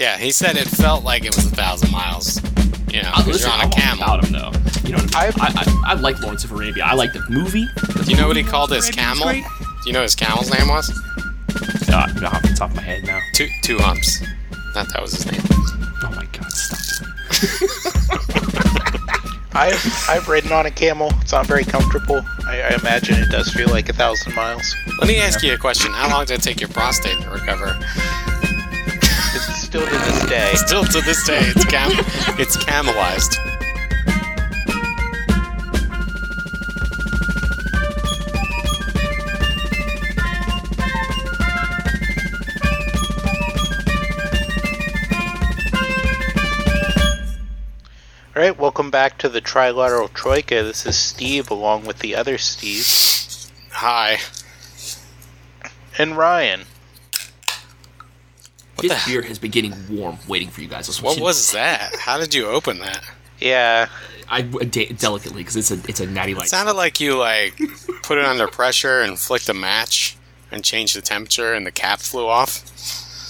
Yeah, he said it felt like it was a thousand miles. You know, I, 'cause listen, you're on I'm a all camel. about him though. You know what I mean? I, I, I like Lawrence of Arabia. I like the movie. The Do you know what he called his camel? is Do you know what his camel's name was? great. Uh, not off the top of my head now. Two two humps. Thought that was his name. Oh my god, stop. I've I've ridden on a camel. It's not very comfortable. I, I imagine it does feel like a thousand miles. Let me ask you a question. How long did it take your prostate to recover? Still to this day. Still to this day, it's cam it's camelized. All right, welcome back to the Trilateral Troika. This is Steve, along with the other Steve Hi. and Ryan. His the- beer has been getting warm, waiting for you guys. That's What was that? How did you open that? Yeah, I de- delicately because it's a it's a natty light. It sounded like you like put it under pressure and flicked a match and changed the temperature and the cap flew off.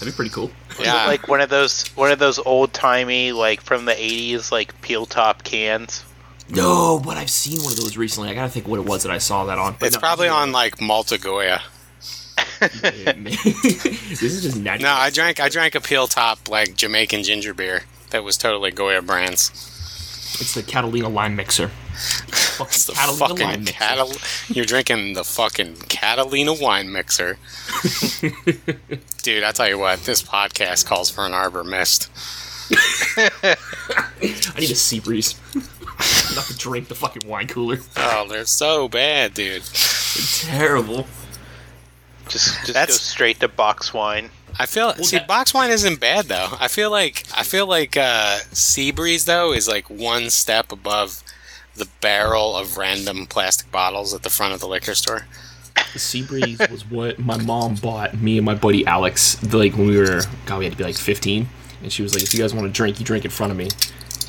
That'd be pretty cool. Yeah. like one of those one of those old timey like from the '80s like peel top cans. No, but I've seen one of those recently. I gotta think what it was that I saw that on. But It's no, probably on like Malta Goya. This is just. No, I drank I drank a peel top like Jamaican ginger beer that was totally Goya brands. It's the Catalina lime mixer. It's the Catalina fucking lime mixer. Catal- You're drinking the fucking Catalina wine mixer. Dude, I tell you what, this podcast calls for an Arbor Mist. I need a sea breeze. Not to drink the fucking wine cooler. Oh, they're so bad, dude. Terrible. Just just go straight to box wine. I feel see that- box wine isn't bad though. I feel like I feel like uh, Sea Breeze though is like one step above the barrel of random plastic bottles at the front of the liquor store. The sea breeze was what my mom bought me and my buddy Alex. Like when we were, God, we had to be like 15, and she was like, "If you guys want to drink, you drink in front of me."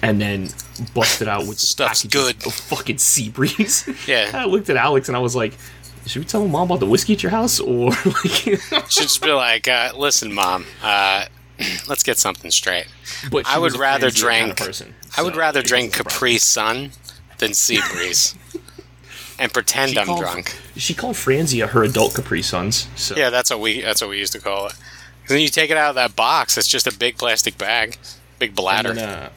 And then busted out with this Stuff's good. of fucking sea breeze. Yeah. I looked at Alex and I was like, "Should we tell mom about the whiskey at your house, or like?" Should just be like, uh, listen, mom, uh, let's get something straight. But I would rather Franzia kind of drink- person, I would rather drink wasn't a problem. Capri Sun than Sea Breeze, and pretend She I'm called- drunk. She called Franzia her adult Capri Suns. So Yeah, that's what we that's what we used to call it. then you take it out of that box, it's just a big plastic bag, big bladder. Then, uh,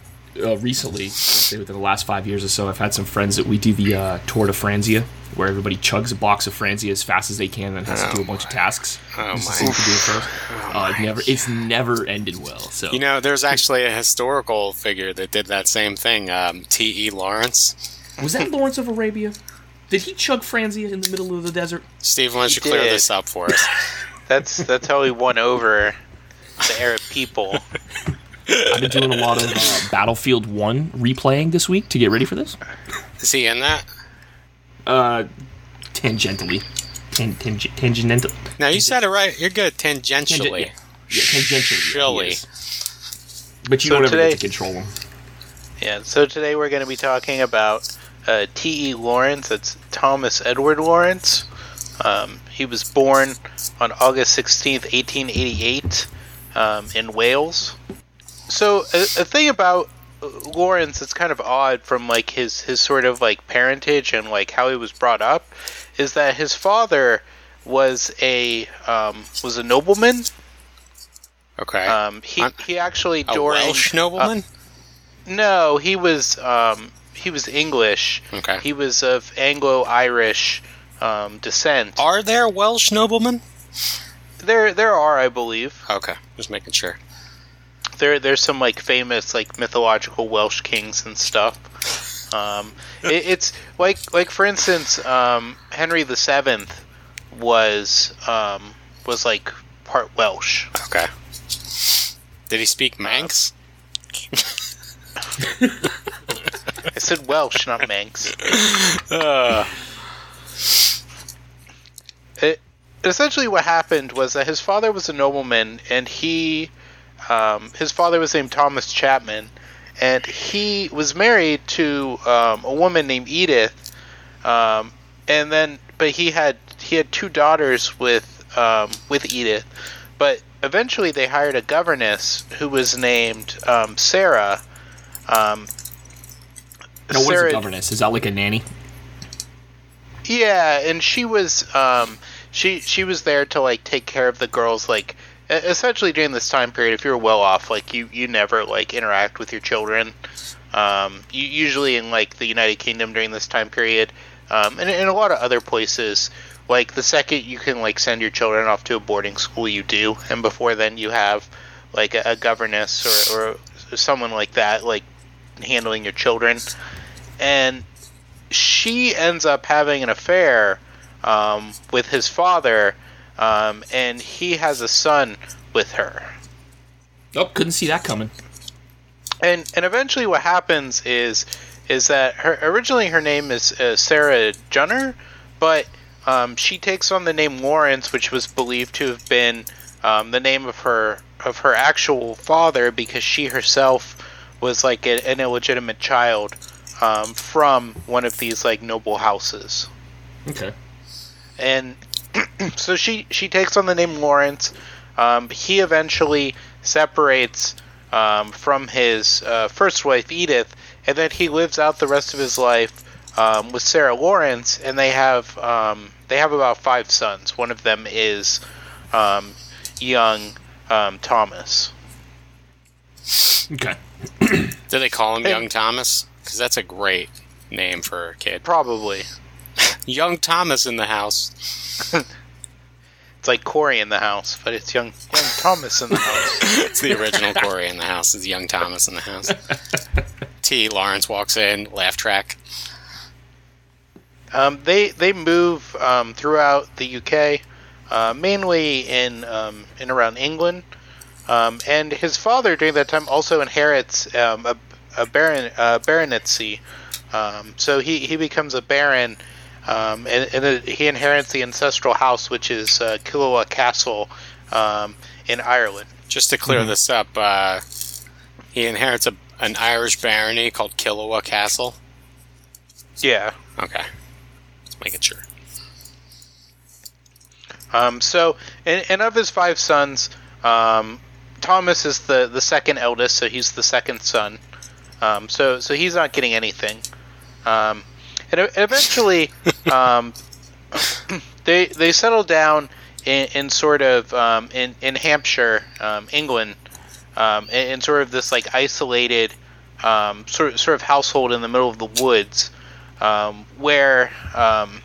uh, recently, I'd say within the last five years or so, I've had some friends that we do the uh, Tour de Franzia, where everybody chugs a box of Franzia as fast as they can and has to do a bunch of tasks. Oh Just my. see who can it. Uh, it never, it's never ended well. So You know, there's actually a historical figure that did that same thing. Um, T. E. Lawrence. was that Lawrence of Arabia? Did he chug Franzia in the middle of the desert? Steve, why don't He you clear did. this up for us? That's that's how he won over the Arab people. I've been doing a lot of uh, Battlefield One replaying this week to get ready for this. Is he in that? Uh, tangentially, Tan- tang- tangential. No, you said it right. You're good. Tangentially. Tangent- yeah. Yeah, tangentially. Surely. yes. But you So don't ever today- get to control them. Yeah. So today we're going to be talking about uh, T. E. Lawrence. That's Thomas Edward Lawrence. Um, he was born on August sixteenth, eighteen eighty-eight, um, in Wales. So a, a thing about uh, Lawrence that's kind of odd from like his his sort of like parentage and like how he was brought up is that his father was a um, was a nobleman. Okay. Um, he I'm- he actually a during Welsh nobleman? no, he was um, he was English. okay. He was of Anglo-Irish um, descent. Are there Welsh noblemen? There there are, I believe. Okay. Just making sure. There there's some like famous like mythological Welsh kings and stuff. Um, it, it's like like for instance, um, Henry the Seventh was um, was like part Welsh. Okay. Did he speak Manx? I said Welsh, not Manx. Uh, it, essentially what happened was that his father was a nobleman and he um, his father was named thomas chapman and he was married to um, a woman named edith um, and then but he had he had two daughters with um, with edith but eventually they hired a governess who was named um, Sarah. Um, Now, what is Sarah- a governess? Is that like a nanny? Yeah, and she was um she she was there to like take care of the girls like essentially during this time period if you're well off like you you never like interact with your children. Um you, usually in like the United Kingdom during this time period um and in a lot of other places like the second you can like send your children off to a boarding school you do and before then you have like a, a governess or or someone like that like handling your children and she ends up having an affair um, with his father, um, and he has a son with her. Oh, couldn't see that coming. And and eventually, what happens is is that her originally her name is uh, Sarah Junner, but um, she takes on the name Lawrence, which was believed to have been um, the name of her of her actual father because she herself was like a, an illegitimate child um, from one of these like noble houses. Okay. and so she she takes on the name Lawrence. Um, he eventually separates um, from his uh, first wife Edith, and then he lives out the rest of his life um, with Sarah Lawrence, and they have um, they have about five sons. One of them is um, young um, Thomas. Okay. Do they call him Hey. Young Thomas? Because that's a great name for a kid. Probably Young Thomas in the house. it's like Cory in the house, but it's young young Thomas in the house. It's the original Cory in the house. It's Young Thomas in the house. T. Lawrence walks in, laugh track. Um, they they move um, throughout the UK, uh, mainly in um, in around England, um, and his father during that time also inherits um, a, a baron a baronetcy. Um, so he, he becomes a baron, um, and, and uh he inherits the ancestral house, which is uh, Killua Castle um, in Ireland. Just to clear this up, uh, he inherits a, an Irish barony called Killua Castle. Yeah. Okay. Just making sure. Um, so, and, and of his five sons, um, Thomas is the, the second eldest, so he's the second son. Um, so, so he's not getting anything. Um, and eventually, um, they they settle down in, in sort of um, in in Hampshire, um, England, um, in, in sort of this like isolated um, sort of, sort of household in the middle of the woods, um, where um,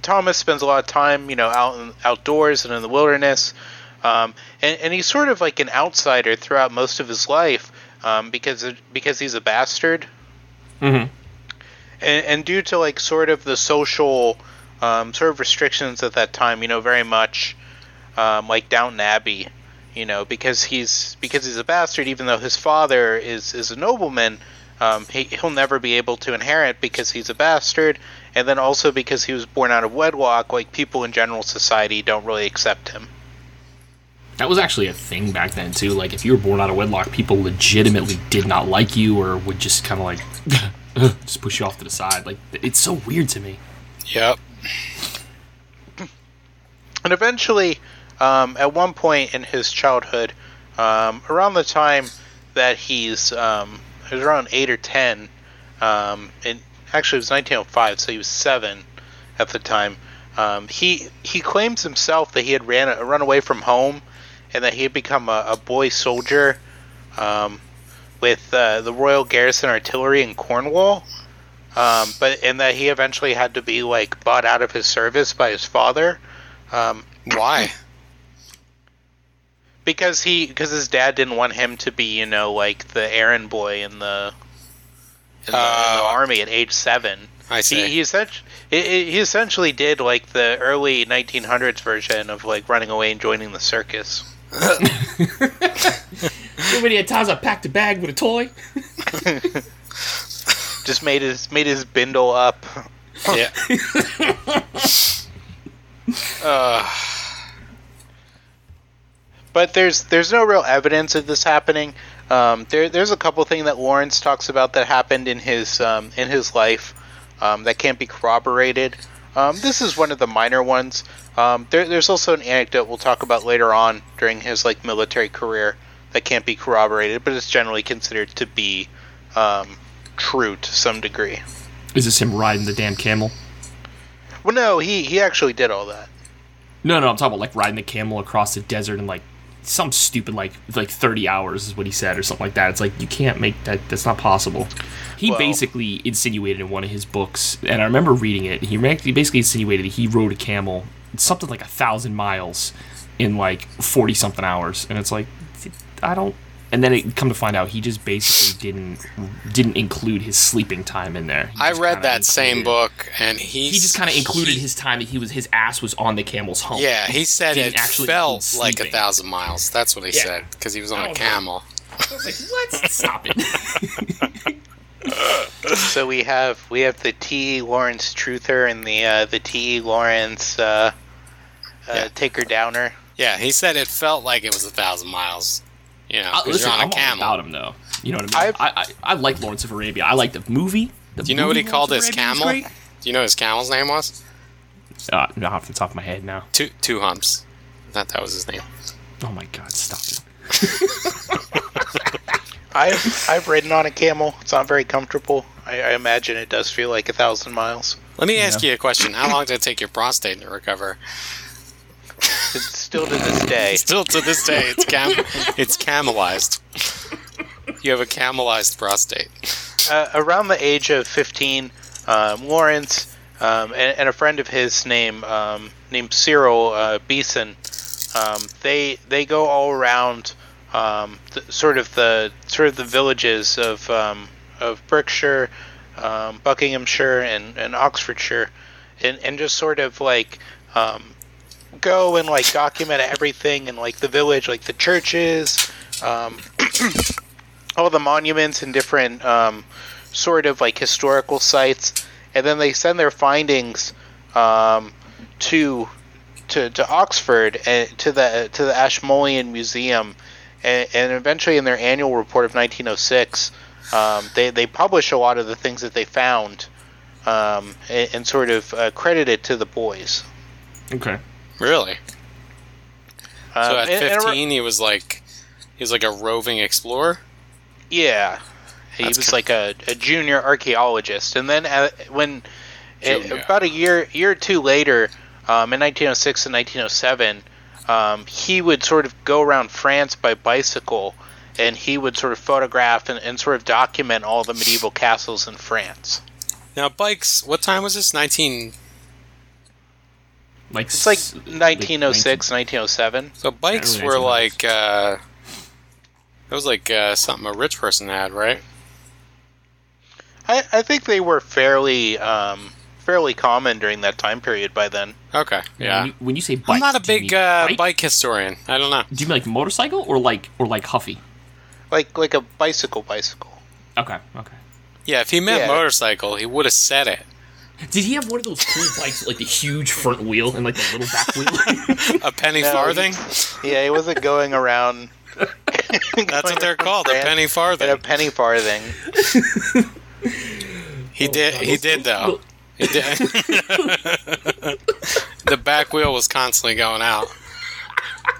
Thomas spends a lot of time, you know, out in, outdoors and in the wilderness, um, and, and he's sort of like an outsider throughout most of his life um, because because he's a bastard, Mm-hmm. And, and due to like sort of the social um, sort of restrictions at that time, you know, very much um, like Downton Abbey, you know, because he's because he's a bastard, even though his father is is a nobleman. Um, he, he'll never be able to inherit because he's a bastard, and then also because he was born out of wedlock. Like people in general society don't really accept him. That was actually a thing back then too. Like if you were born out of wedlock, people legitimately did not like you or would just kind of like just push you off to the side. Like it's so weird to me. Yep. And eventually, um, at one point in his childhood, um, around the time that he's, um, he was around eight or ten, um, and actually it was 1905, so he was seven at the time. Um, he he claims himself that he had ran run away from home, and that he had become a, a boy soldier um, with uh, the Royal Garrison Artillery in Cornwall. Um, but and that he eventually had to be like bought out of his service by his father. Um, Why? because he because his dad didn't want him to be you know like the errand boy in the in the, in the Oh. army at age seven. I see. He he, essentially, he essentially did like the early 1900s version of like running away and joining the circus. Too many times I packed a bag with a toy. Just made his made his bindle up. yeah. uh, But there's there's no real evidence of this happening. Um, there there's a couple thing that Lawrence talks about that happened in his um, in his life um, that can't be corroborated. Um, this is one of the minor ones. Um, there, there's also an anecdote we'll talk about later on during his like military career that can't be corroborated, but it's generally considered to be um, true to some degree. Is this him riding the damn camel? Well, no, he he actually did all that. No, no, I'm talking about like riding the camel across the desert in like some stupid like like 30 hours is what he said or something like that. It's like you can't make that. That's not possible. He Well- basically insinuated in one of his books, and I remember reading it. He he basically insinuated that he rode a camel something like a thousand miles in like 40 something hours, and it's like I don't. And then it come to find out he just basically didn't didn't include his sleeping time in there. He I read kinda that same book, and he He just kind of included his time that he was his ass was on the camel's hump. Yeah, he said it actually felt like a thousand miles. That's what he Yeah. said because he was on a don't know. camel. I was like, what? Stop it. So we have we have the T. E Lawrence truther and the uh, the T. E Lawrence uh, uh, Yeah. taker downer. Yeah, he said it felt like it was a thousand miles. You know, because listen, you're on I'm a all camel. about him though. You know what I mean? I, I I like Lawrence of Arabia. I like the movie. The Do you know what he movie called Lawrence his of Arabia was camel? Do you know his camel's name was? Uh, not off the top of my head now. Two two humps. I thought that was his name. Oh my god, stop it. I've I've ridden on a camel. It's not very comfortable. I, I imagine it does feel like a thousand miles. Let me ask you a question. How long did it take your prostate to recover? It's still to this day. Still to this day, it's cam it's camelized. You have a camelized prostate. uh, around the age of 15, um, Lawrence um, and, and a friend of his named um, named Cyril uh, Beeson, um, they they go all around um, the, sort of the sort of the villages of um, of Berkshire, um, Buckinghamshire, and, and Oxfordshire, and, and just sort of like um, go and like document everything in like the village, like the churches. Um, all the monuments and different um, sort of like historical sites, and then they send their findings um, to to to Oxford and to the to the Ashmolean Museum, and, and eventually in their annual report of 1906, um, they they publish a lot of the things that they found, um, and, and sort of uh, credit it to the boys. Okay. Really? Um, So at and- and ar- 15, he was like he was like a roving explorer. Yeah, he That's was kind like a, a junior archaeologist, and then uh, when Junior. about a year year or two later, um, in 1906 and 1907, um, he would sort of go around France by bicycle, and he would sort of photograph and, and sort of document all the medieval castles in France. Now bikes. What time was this? 19. Like It's like s- 1906, 1907. So bikes were like uh, it was like uh, something a rich person had, right? I, I think they were fairly um, fairly common during that time period by then. Okay, When yeah. you, when you say bike, I'm not a big uh, bike? bike historian. I don't know. Do you mean like motorcycle or like or like Huffy? Like like a bicycle bicycle. Okay. Okay. Yeah, if he meant Yeah. motorcycle, he would have said it. Did he have one of those cool bikes, like the huge front wheel and like the little back wheel? A penny No, farthing. Yeah, he wasn't going around. That's what they're called. A penny farthing. a penny farthing. He did. He did though. He did. the back wheel was constantly going out.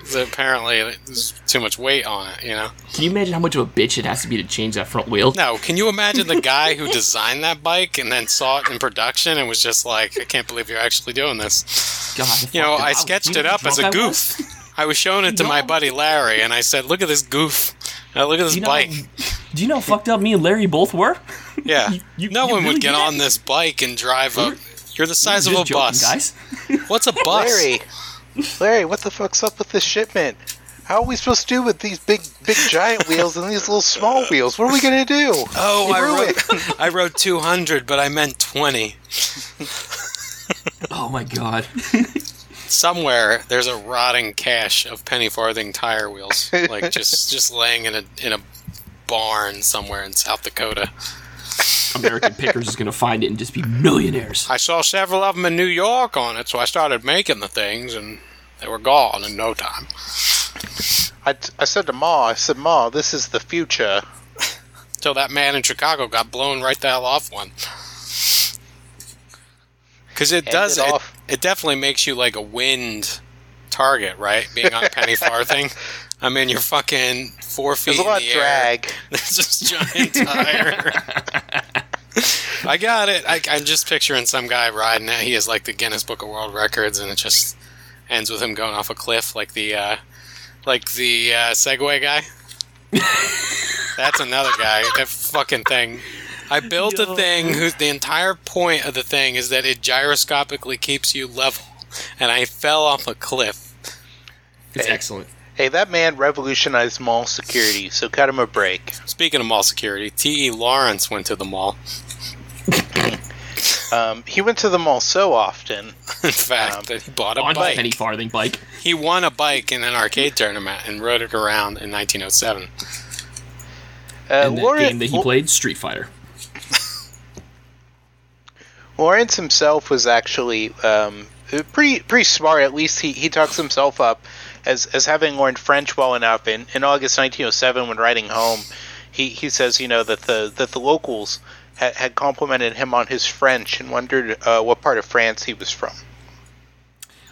So apparently, there's too much weight on it. You know. Can you imagine how much of a bitch it has to be to change that front wheel? No, can you imagine the guy who designed that bike and then saw it in production and was just like, "I can't believe you're actually doing this." God, You know, I sketched it up as a drunk I was? goof. I was showing it to You my buddy Larry, and I said, "Look at this goof. Uh, look at this Do you know? bike." Do you know how fucked up me and Larry both were? Yeah, you- no you one really would get on this bike and drive up. You're the size of a joking, bus. guys. What's a bus? Larry, Larry, what the fuck's up with this shipment? How are we supposed to do with these big, big giant wheels and these little small wheels? What are we gonna do? Oh, You I wrote, I wrote 200, but I meant 20. Oh my god. Somewhere there's a rotting cache of penny farthing tire wheels, like just just laying in a in a barn somewhere in South Dakota. American Pickers is gonna find it and just be millionaires. I saw several of them in New York on it, so I started making the things, and they were gone in no time. I, I said to Ma, I said, Ma, this is the future. Till that man in Chicago got blown right the hell off one. Because it End does. it It, it definitely makes you like a wind target, right? Being on penny farthing. I mean, you're fucking four feet There's a lot in of the air. drag. There's this giant tire. I got it. I, I'm just picturing some guy riding it. He has like the Guinness Book of World Records, and it just ends with him going off a cliff, like the uh, like the uh, Segway guy. That's another guy. That fucking thing. I built a thing whose the entire point of the thing is that it gyroscopically keeps you level, and I fell off a cliff. It's Hey. excellent. Hey, that man revolutionized mall security, so cut him a break. Speaking of mall security, T. E. Lawrence went to the mall. Um, he went to the mall so often. In fact, Um, that he bought a On bike. penny farthing bike. He won a bike in an arcade tournament and rode it around in 1907. Uh, and that Lawrence, game that he played, Street Fighter. Lawrence himself was actually um, pretty pretty smart. At least he, he talks himself up as as having learned French well enough. In, in August 1907, when writing home, he, he says you know that the that the locals had, had complimented him on his French and wondered uh, what part of France he was from.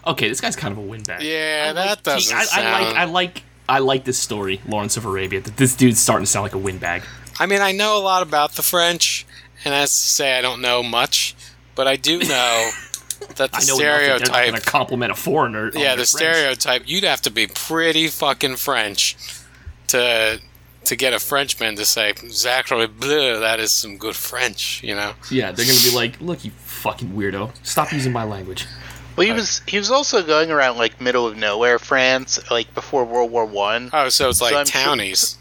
Okay, this guy's kind of a windbag. Yeah, I that like- doesn't I, I sound- like. I like. I like this story, Lawrence of Arabia. That this dude's starting to sound like a windbag. I mean, I know a lot about the French, and as to say, I don't know much, but I do know that the I know enough that they're stereotype. going to compliment a foreigner. on Yeah, their the French. stereotype. You'd have to be pretty fucking French to to get a Frenchman to say "Sacre bleu." That is some good French, you know. Yeah, they're going to be like, "Look, you fucking weirdo! Stop using my language." Well, he was he was also going around like middle of nowhere France, like before World War One. Oh, so it's like I'm sure- townies.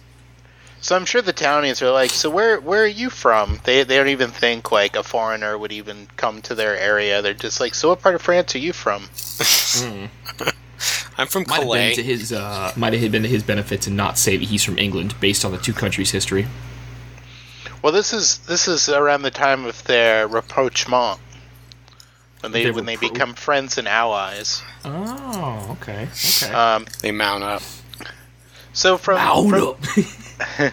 So I'm sure the townies are like, so where where are you from? They they don't even think like a foreigner would even come to their area. They're just like, so what part of France are you from? I'm from Might have been to Calais. his uh, might have been to his benefit to not say that he's from England, based on the two countries' history. Well, this is this is around the time of their rapprochement when they Their when they rappro- become friends and allies. Oh, okay, okay. Um, They mount up. so from, Mount from up.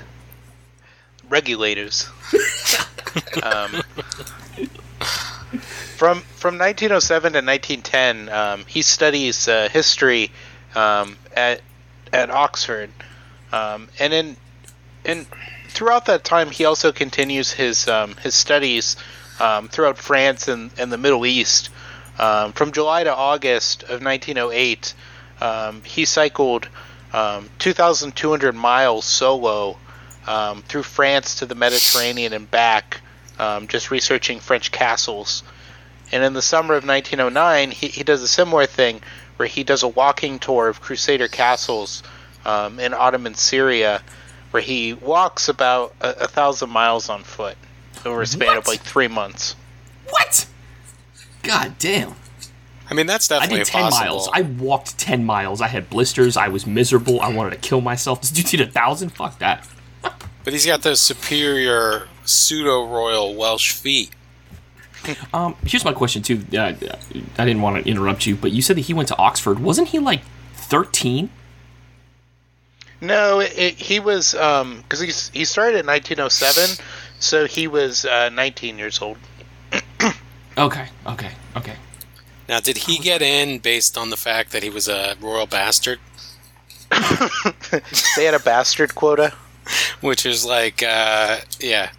regulators. um, from from 1907 to 1910, um, he studies uh, history um, at at Oxford, um, and in in throughout that time, he also continues his um, his studies um, throughout France and, and the Middle East. From July to August of 1908, um, he cycled um, 2,200 miles solo um, through France to the Mediterranean and back, um, just researching French castles. And in the summer of 1909, he, he does a similar thing where he does a walking tour of Crusader castles um, in Ottoman Syria, where he walks about a, a thousand miles on foot over a span of like three months. what? God damn! I mean, that's definitely I definitely did ten possible. miles. I walked ten miles. I had blisters. I was miserable. I wanted to kill myself. This dude did a thousand. Fuck that. But he's got those superior pseudo royal Welsh feet. Um, here's my question too. Uh, I didn't want to interrupt you, but you said that he went to Oxford. Wasn't he like thirteen? No, it, it, he was because he's he started in 1907, so he was uh, 19 years old. Okay, okay, okay. Now, did he get in based on the fact that he was a royal bastard? They had a bastard quota. Which is like, uh, yeah.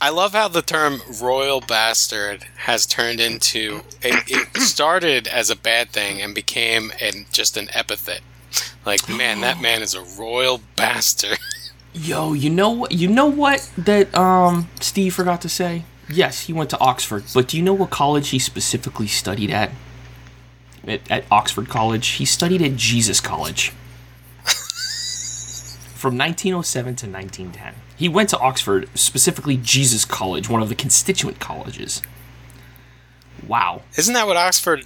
I love how the term royal bastard has turned into. It, it started as a bad thing and became an, just an epithet. Like, man, that man is a royal bastard. Yo, you know what? You know what that um Steve forgot to say? Yes, he went to Oxford, but do you know what college he specifically studied at? At, at Oxford College, he studied at Jesus College. From 1907 to 1910. He went to Oxford, specifically Jesus College, one of the constituent colleges. Wow. Isn't that what Oxford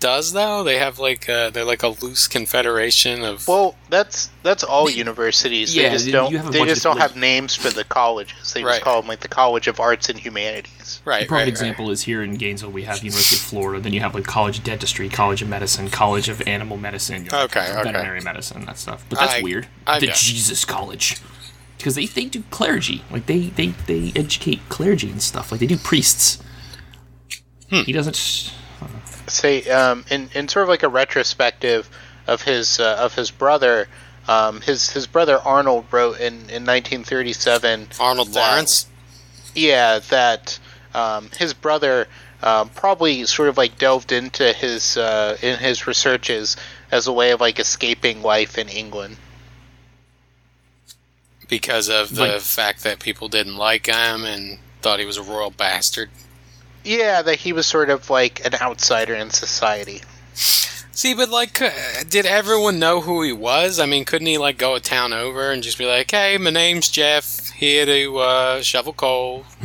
does, though? They have like, uh, they're like a loose confederation of. Well, that's that's all universities. yeah, they just you don't. have They just don't like- have names for the colleges. They Right. just call them like the College of Arts and Humanities. right, The prime right, right. example is here in Gainesville, we have University of Florida. Then you have like College of Dentistry, College of Medicine, College of Animal Medicine, you know, Okay, okay. veterinary medicine, that stuff. But that's I- weird. I the get. Jesus College, because they, they do clergy, like they, they they educate clergy and stuff. Like they do priests. He doesn't. Say um, in in sort of like a retrospective of his uh, of his brother. Um, his his brother Arnold wrote in, in 1937. Arnold That- Lawrence. Yeah, that um, his brother um, probably sort of like delved into his uh, in his researches as a way of like escaping life in England. because of the Like- fact that people didn't like him and thought he was a royal bastard. Yeah, that he was sort of like an outsider in society. See, but like, did everyone know who he was? I mean, couldn't he like go a town over and just be like, "Hey, my name's Jeff, here to uh, shovel coal."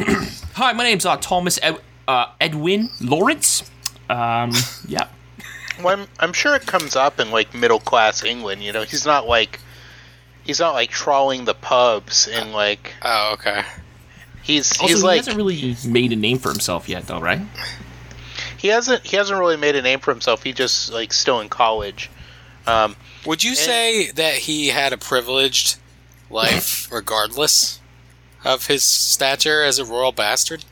Hi, my name's uh, Thomas Ed- uh, Edwin Lawrence. Um, yeah. Well, I'm, I'm sure it comes up in like middle class England. You know, he's not like he's not like trawling the pubs in like Oh, okay. He's Also, he's he like hasn't really made a name for himself yet, though, right? he hasn't he hasn't really made a name for himself. He just like still in college. Um, Would you say that he had a privileged life, regardless of his stature as a royal bastard?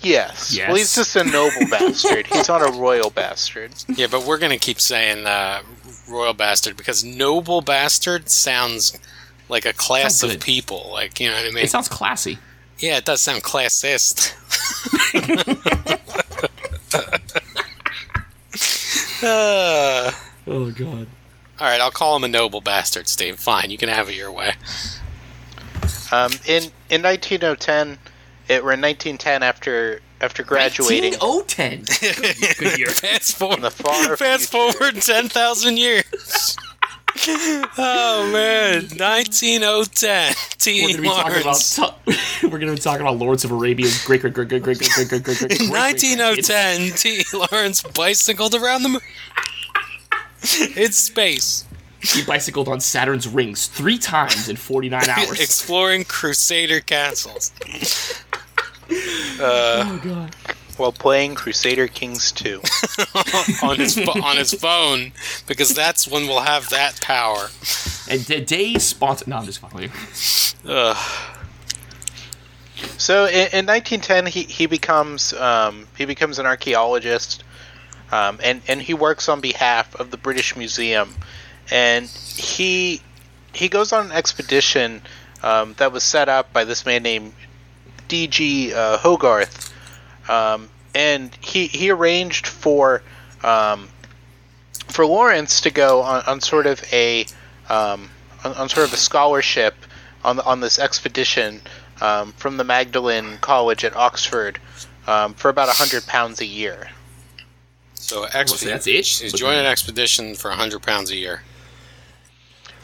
yes. Yes. Well, he's just a noble bastard. He's not a royal bastard. Yeah, but we're gonna keep saying uh, royal bastard because noble bastard sounds like a class of people. Like you know what I mean? It sounds classy. yeah, it does sound classist. uh, Oh God. all right, I'll call him a noble bastard, Steve. Fine, you can have it your way. Um, in in 1910, it or in 1910 after after graduating. 1910. Good year. Fast forward, In the far fast future. forward ten thousand years. Oh man, 19010. T. We're gonna be talking about. Lawrence. we're gonna be talking about Lawrence of Arabia's great great great great great great great great great great. In great, great, great, 19010, T. Lawrence bicycled around the moon. It's space, He bicycled on Saturn's rings three times in 49 hours. exploring Crusader castles. oh God. While playing Crusader Kings 2. on his on his phone because that's when we'll have that power. And today sponsor. No, I'm just fucking with you. Ugh. So in, in 1910, he he becomes um, he becomes an archaeologist, um, and and he works on behalf of the British Museum, and he he goes on an expedition um, that was set up by this man named D.G. Uh, Hogarth, um, and he he arranged for um, for Lawrence to go on, on sort of a um, on, on sort of a scholarship on on this expedition um, from the Magdalen College at Oxford um, for about hundred pounds a year. So ex- so that's it? He's joining an expedition for hundred pounds a year.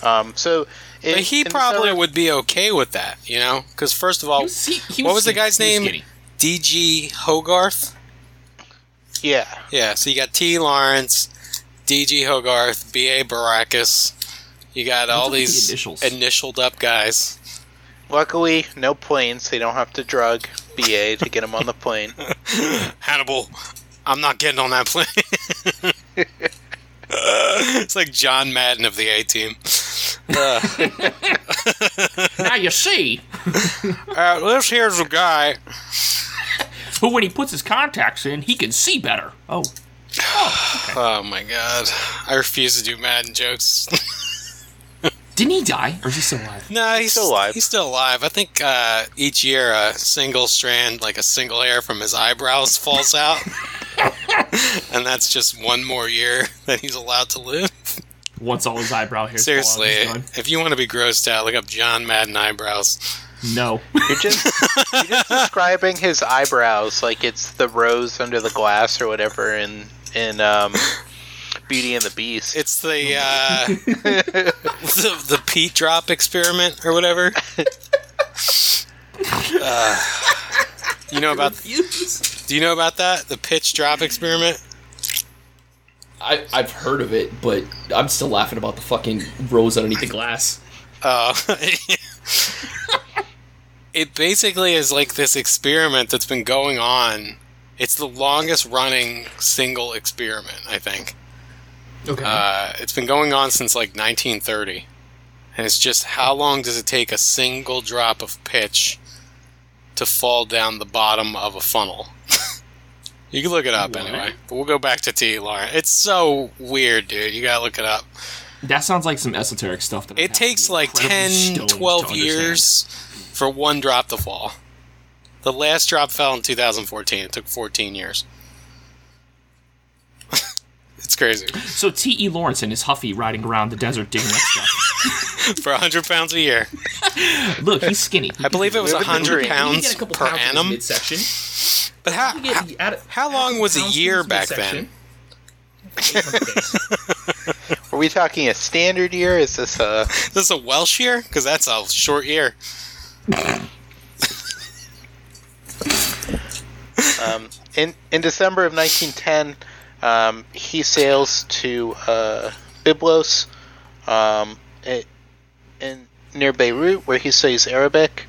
Um, so in, But he probably summer- would be okay with that, you know, because first of all, He was, he, he What was the guy's He was name? Skinny. D.G. Hogarth. Yeah, Yeah, so you got T. Lawrence, D.G. Hogarth, B.A. Baracus. You got all look at the these initials. initialed up guys. luckily no planes. They don't have to drug BA to get him on the plane. Hannibal, I'm not getting on that plane. it's like John Madden of the A team. Now you see Uh, this here's a guy. Who, when he puts his contacts in, he can see better. Oh, Oh my god. I refuse to do Madden jokes. didn't he die, or is he still alive? no, he's still alive. He's still alive. I think uh, each year a single strand, like a single hair from his eyebrows, falls out. and that's just one more year that he's allowed to live. Once all his eyebrow hairs. fall out, Seriously, he's done. if you want to be grossed out, look up John Madden eyebrows. No. You're just you're just describing his eyebrows like it's the rose under the glass or whatever in in um, Beauty and the Beast. It's the uh, the, the Pete drop experiment or whatever. Uh, you know about Do you know about that? The pitch drop experiment? I, I've heard of it, but I'm still laughing about the fucking rose underneath the glass. Oh. it basically is like this experiment that's been going on. It's the longest running single experiment, I think. Okay. Uh, it's been going on since like 1930. And it's just how long does it take a single drop of pitch to fall down the bottom of a funnel? You can look it up What? anyway. But we'll go back to T. Lawrence. It's so weird, dude. You gotta look it up. That sounds like some esoteric stuff. That It takes like incredibly 10, 12 years for one drop to fall. The last drop fell in 2014. It took 14 years. it's crazy. So T. E. Lawrence and his Huffy riding around the desert digging up stuff. For 100 pounds a year. Look, he's skinny. I believe it was Living 100 dream. Pounds get a couple per pounds in his annum. midsection. But how, He can how, get- add how long was a year back midsection. then? Are we talking a standard year? Is this a Is this a Welsh year? Because that's a short year. um, in in December of 1910? Um, he sails to uh, Byblos, um, i- in near Beirut, where he studies Arabic,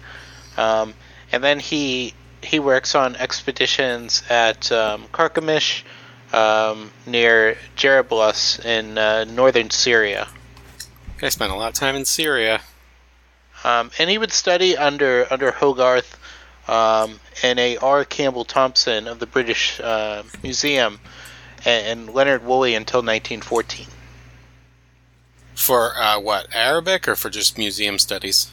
um, and then he he works on expeditions at um, Carchemish, um, near Jarablus in uh, northern Syria. I spent a lot of time in Syria. Um, and he would study under under Hogarth um, and a R. Campbell Thompson of the British uh, Museum and, and Leonard Woolley until 1914. For uh, what? Arabic or for just museum studies?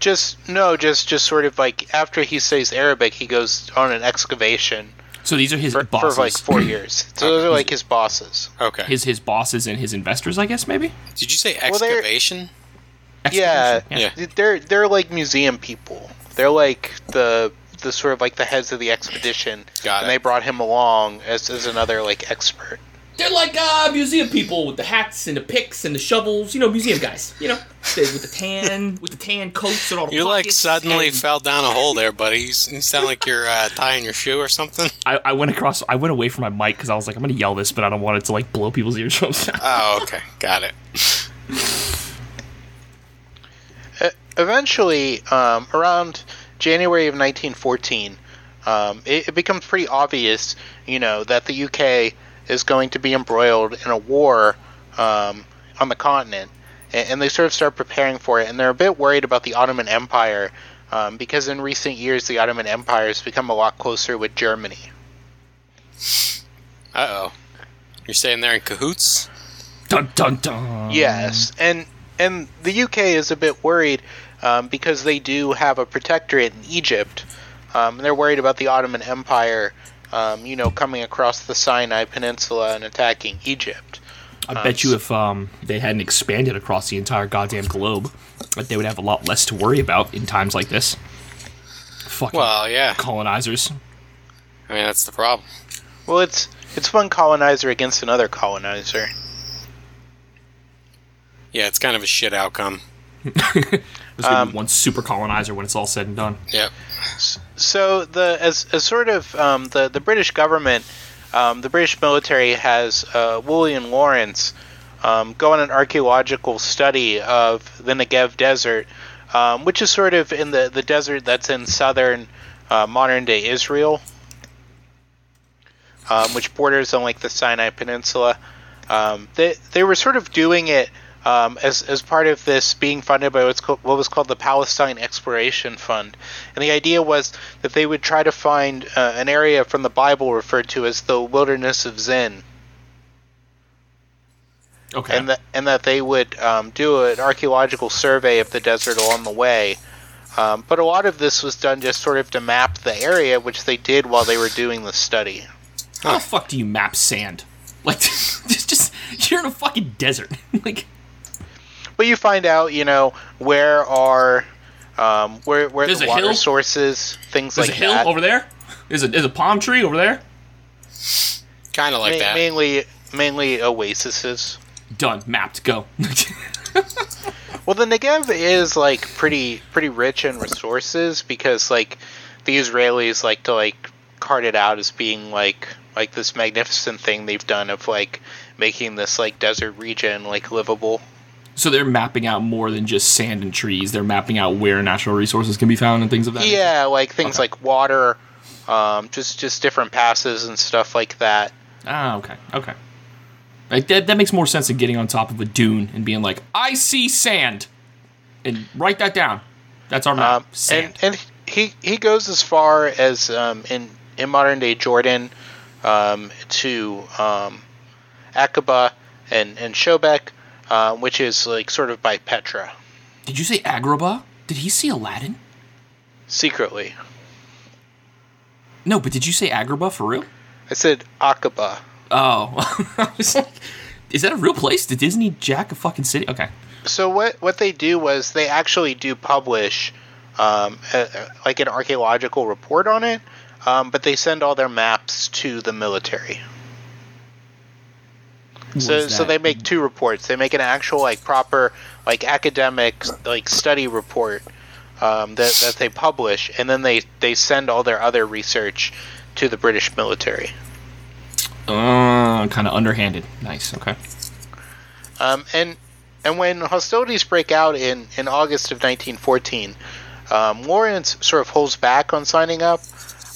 Just no, just just sort of like after he studies Arabic, he goes on an excavation So these are his for, bosses. for like four years. So those are like his bosses. Okay. his his bosses and his investors, I guess maybe. Did you say Well, they're- excavation? Yeah, Yeah. they're they're like museum people. They're like the the sort of like the heads of the expedition, Got and it. they brought him along as as another like expert. They're like uh, museum people with the hats and the picks and the shovels. You know, museum guys. You know, they, with the tan, with the tan coats and all the You like suddenly and- fell down a hole there, buddy. You, sound like you're uh, tying your shoe or something. I, I went across. I went away from my mic because I was like, I'm gonna yell this, but I don't want it to like blow people's eardrums. Oh, okay, got it. Eventually, um, around January of 1914, um, it, it becomes pretty obvious, you know, that the UK is going to be embroiled in a war um, on the continent, and, and they sort of start preparing for it. And they're a bit worried about the Ottoman Empire um, because in recent years the Ottoman Empire has become a lot closer with Germany. Uh oh. You're staying there in cahoots? dun dun dun. Yes, and and the UK is a bit worried um, because they do have a protectorate in Egypt. Um, and they're worried about the Ottoman Empire, um, you know, coming across the Sinai Peninsula and attacking Egypt. I bet you if um they hadn't expanded across the entire goddamn globe, that they would have a lot less to worry about in times like this. Fucking Well, yeah. colonizers. I mean, that's the problem. Well, it's it's one colonizer against another colonizer. Yeah, it's kind of a shit outcome. There's gonna Um, be one super colonizer when it's all said and done. Yep. So the as, as sort of um, the the British government, um, the British military has uh, Woolley and Lawrence um, go on an archaeological study of the Negev Desert, um, which is sort of in the the desert that's in southern uh, modern day Israel, um, which borders on like the Sinai Peninsula. Um, they they were sort of doing it um, as as part of this being funded by what's called, what was called the Palestine Exploration Fund, and the idea was that they would try to find uh, an area from the Bible referred to as the Wilderness of Zin, Okay. and that and that they would um, do an archaeological survey of the desert along the way. Um, but a lot of this was done just sort of to map the area, which they did while they were doing the study. How the fuck do you map sand? Like, just, just you're in a fucking desert. like, But you find out, you know, where are um, where where There's the water hill? sources, things there's like a hill that. over there. There's a there's a palm tree over there. Kind of like Ma- that. Mainly, mainly oases. Done. Mapped. Go. Well, the Negev is like pretty pretty rich in resources because like the Israelis like to like cart it out as being like like this magnificent thing they've done of like making this like desert region like livable. So they're mapping out more than just sand and trees. They're mapping out where natural resources can be found and things of that. nature? Yeah, like things Okay. like water, um, just just different passes and stuff like that. Ah, okay, okay. Like that, that makes more sense than getting on top of a dune and being like, "I see sand," and write that down. That's our map. Um, sand. and and he he goes as far as um, in in modern day Jordan um, to um, Aqaba and and Shobek, uh, which is like sort of by Petra, Did you say Agrabah? Did he see Aladdin? secretly. No, but did you say Agrabah for real? I said Aqaba. Oh, I was like, is that a real place? Did Disney jack a fucking city? Okay. So what what they do was they actually do publish um, a, a- like an archaeological report on it, um, but they send all their maps to the military. So Was so they make two reports. They make an actual like proper like academic like study report um, that that they publish, and then they they send all their other research to the British military. Uh, kind of underhanded. Nice. Okay. Um, and and when hostilities break out in, in August of 1914, um, Lawrence sort of holds back on signing up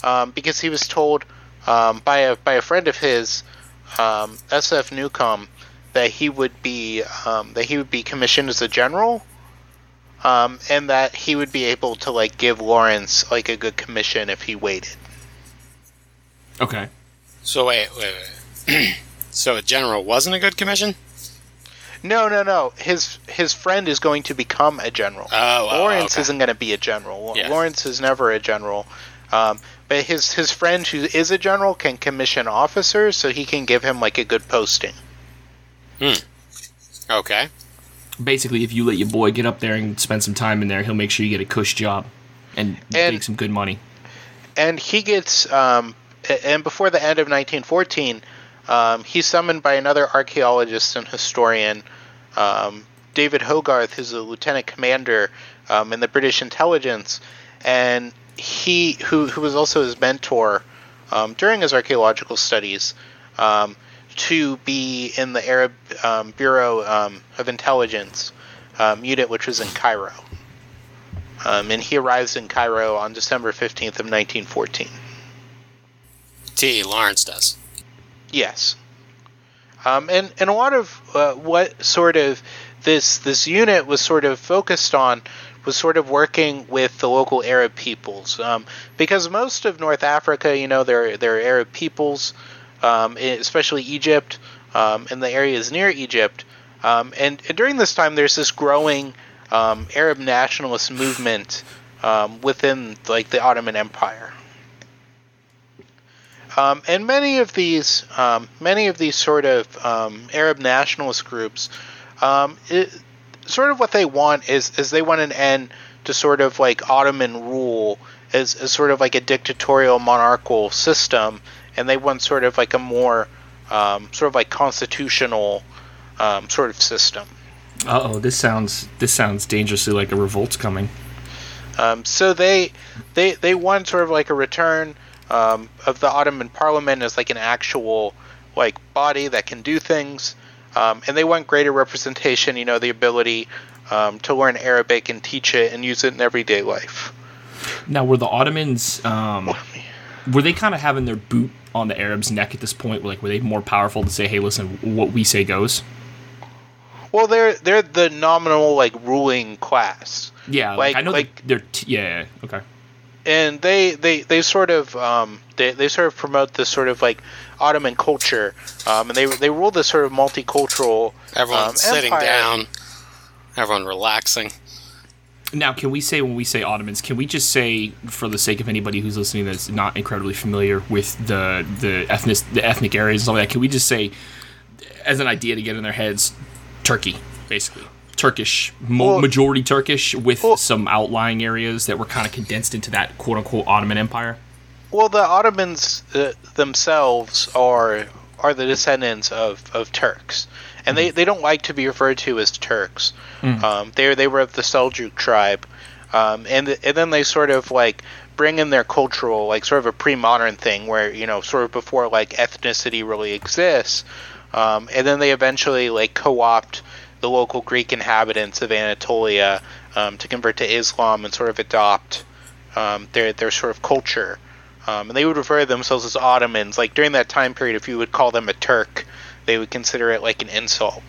um, because he was told um, by a by a friend of his, um, S.F. Newcomb, that he would be um, that he would be commissioned as a general, um, and that he would be able to like give Lawrence like a good commission if he waited. Okay. So wait, wait, wait. so a general wasn't a good commission? No, no, no. His his friend is going to become a general. Oh, oh, Lawrence okay. isn't going to be a general. Wa- Yeah. Lawrence is never a general. Um, but his his friend who is a general can commission officers, so he can give him like a good posting. Hmm. Okay. Basically, if you let your boy get up there and spend some time in there, he'll make sure you get a cush job and, And- make some good money. And he gets um, and before the end of 1914, um, he's summoned by another archaeologist and historian, um, David Hogarth, who's a lieutenant commander um, in the British intelligence, and he who who was also his mentor um, during his archaeological studies. Um, to be in the Arab um, Bureau um, of Intelligence um, unit, which was in Cairo. Um, and he arrives in Cairo on December 15th of 1914. T. Lawrence does. Yes. Um, and, and a lot of uh, what sort of this this unit was sort of focused on was sort of working with the local Arab peoples um, because most of North Africa, you know, there there are Arab peoples, um, especially Egypt um, and the areas near Egypt. Um, and, and during this time, there's this growing um, Arab nationalist movement within like the Ottoman Empire. Um, and many of these, um, many of these sort of um, Arab nationalist groups, it, sort of what they want is is they want an end to sort of like Ottoman rule as, as sort of like a dictatorial monarchical system, and they want sort of like a more um, sort of like constitutional um, sort of system. Uh oh, this sounds this sounds dangerously like a revolt's coming. Um, so they they they want sort of like a return um, of the Ottoman Parliament as like an actual like body that can do things, um, and they want greater representation. You know, the ability um, to learn Arabic and teach it and use it in everyday life. Now, were the Ottomans um, were they kind of having their boot on the Arabs' neck at this point? Like, were they more powerful to say, "Hey, listen, what we say goes"? Well, they're they're the nominal like ruling class. Yeah, like, Like- I know like- they're t- yeah, yeah, okay. and they they they sort of um, they they sort of promote this sort of like Ottoman culture, um, and they they rule this sort of multicultural. Everyone um, sitting empire. down. Everyone relaxing. Now, can we say when we say Ottomans, can we just say, for the sake of anybody who's listening that's not incredibly familiar with the the ethnic the ethnic areas and stuff like that, can we just say, as an idea to get in their heads, Turkey, basically Turkish, mo- Well- majority Turkish, with Well- some outlying areas that were kind of condensed into that quote unquote Ottoman Empire. Well, the Ottomans uh, themselves are are the descendants of, of Turks, and they, they don't like to be referred to as Turks. Um, they they were of the Seljuk tribe, um, and and then they sort of like bring in their cultural like sort of a pre-modern thing where you know sort of before like ethnicity really exists, um, and then they eventually like co-opt the local Greek inhabitants of Anatolia um, to convert to Islam and sort of adopt um, their their sort of culture. Um, and they would refer to themselves as Ottomans. Like during that time period, if you would call them a Turk, they would consider it like an insult.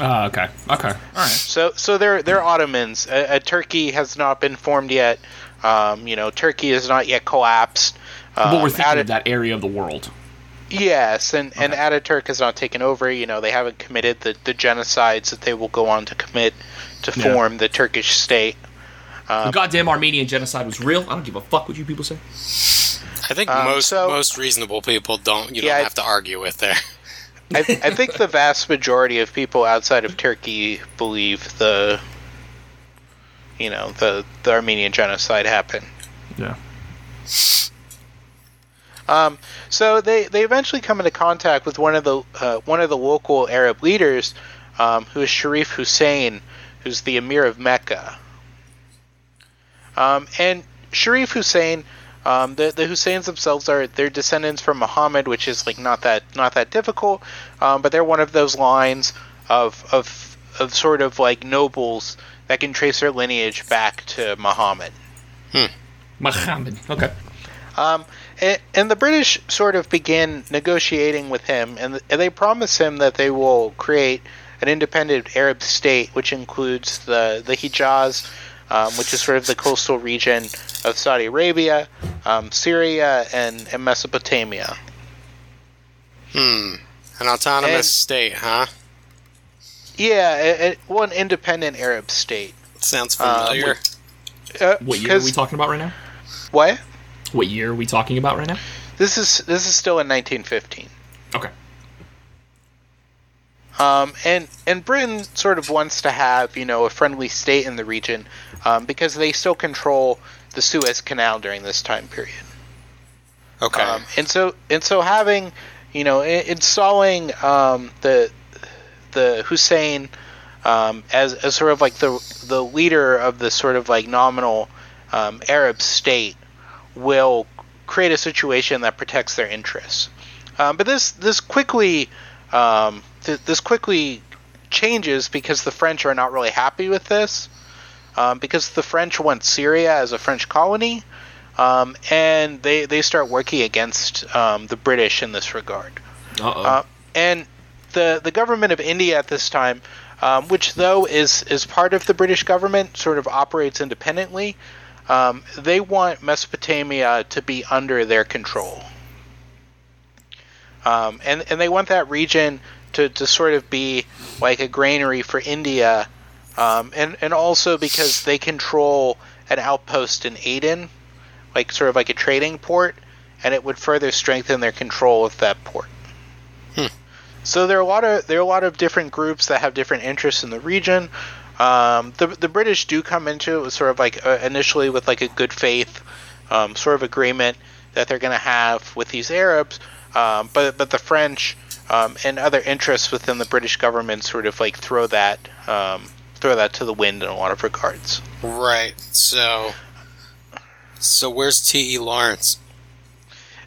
Ah, okay, okay, all right. So, so they're they're Ottomans. A, a Turkey has not been formed yet. Um, you know, Turkey has not yet collapsed. Um, but we're thinking out of that area of the world. Yes, and, and Okay. Ataturk has not taken over. You know, they haven't committed the, the genocides that they will go on to commit to Yeah. form the Turkish state. the goddamn Armenian genocide was real. I don't give a fuck what you people say. I think Um, most so- most reasonable people don't you Yeah, don't have to argue with there. I, I think the vast majority of people outside of Turkey believe the, you know, the, the Armenian genocide happened. Yeah. Um, so they, they eventually come into contact with one of the uh, one of the local Arab leaders, um, who is Sharif Hussein, who's the Emir of Mecca. Um, and Sharif Hussein, um, the the Husseins themselves are they're descendants from Muhammad, which is like not that not that difficult, um, but they're one of those lines of of of sort of like nobles that can trace their lineage back to Muhammad. Muhammad. Okay. Um, and, and the British sort of begin negotiating with him, and, th- and they promise him that they will create an independent Arab state, which includes the the Hijaz, um, which is sort of the coastal region of Saudi Arabia, um, Syria, and, and Mesopotamia. Hmm. An autonomous And- state, huh? Yeah, a, a, one independent Arab state. Sounds Uh, familiar. Uh, What year are 'cause- we talking about right now? What? What year are we talking about right now? This is this is still in 1915. Okay. Um, and and Britain sort of wants to have you know a friendly state in the region um, because they still control the Suez Canal during this time period. okay. Um, and so and so having you know installing um, the the Hussein um, as as sort of like the the leader of the sort of like nominal um, Arab state will create a situation that protects their interests. Um, but this this quickly um, th- this quickly changes because the French are not really happy with this. Um, because the French want Syria as a French colony, um, and they, they start working against um, the British in this regard. Uh-oh. Uh, and the the government of India at this time, um, which though is is part of the British government, sort of operates independently. Um, they want Mesopotamia to be under their control, um, and and they want that region to, to sort of be like a granary for India, um, and and also because they control an outpost in Aden, like sort of like a trading port, and it would further strengthen their control of that port. So there are a lot of there are a lot of different groups that have different interests in the region. Um, the the British do come into it with sort of like uh, initially with like a good faith um, sort of agreement that they're going to have with these Arabs, um, but but the French um, and other interests within the British government sort of like throw that um, throw that to the wind in a lot of regards. right. So. So where's T. E. Lawrence?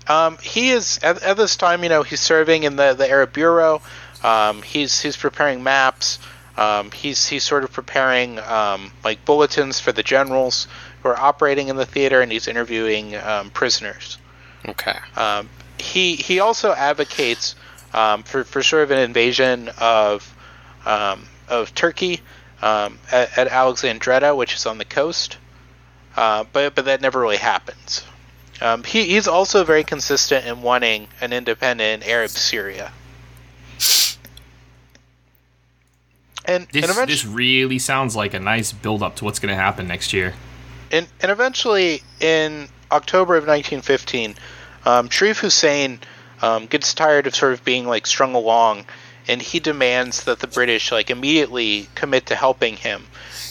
Um, he is at, at this time, you know, he's serving in the, the Arab Bureau. Um, he's he's preparing maps. Um, he's he's sort of preparing um, like bulletins for the generals who are operating in the theater, and he's interviewing um, prisoners. Okay. Um, he he also advocates um, for for sort of an invasion of um, of Turkey um, at, at Alexandretta, which is on the coast. Uh, but but that never really happens. Um, he, he's also very consistent in wanting an independent Arab Syria. And this and, this really sounds like a nice build up to what's going to happen next year. and, and eventually in October of 1915, um, Sharif Hussein um, gets tired of sort of being like strung along, and he demands that the British like immediately commit to helping him.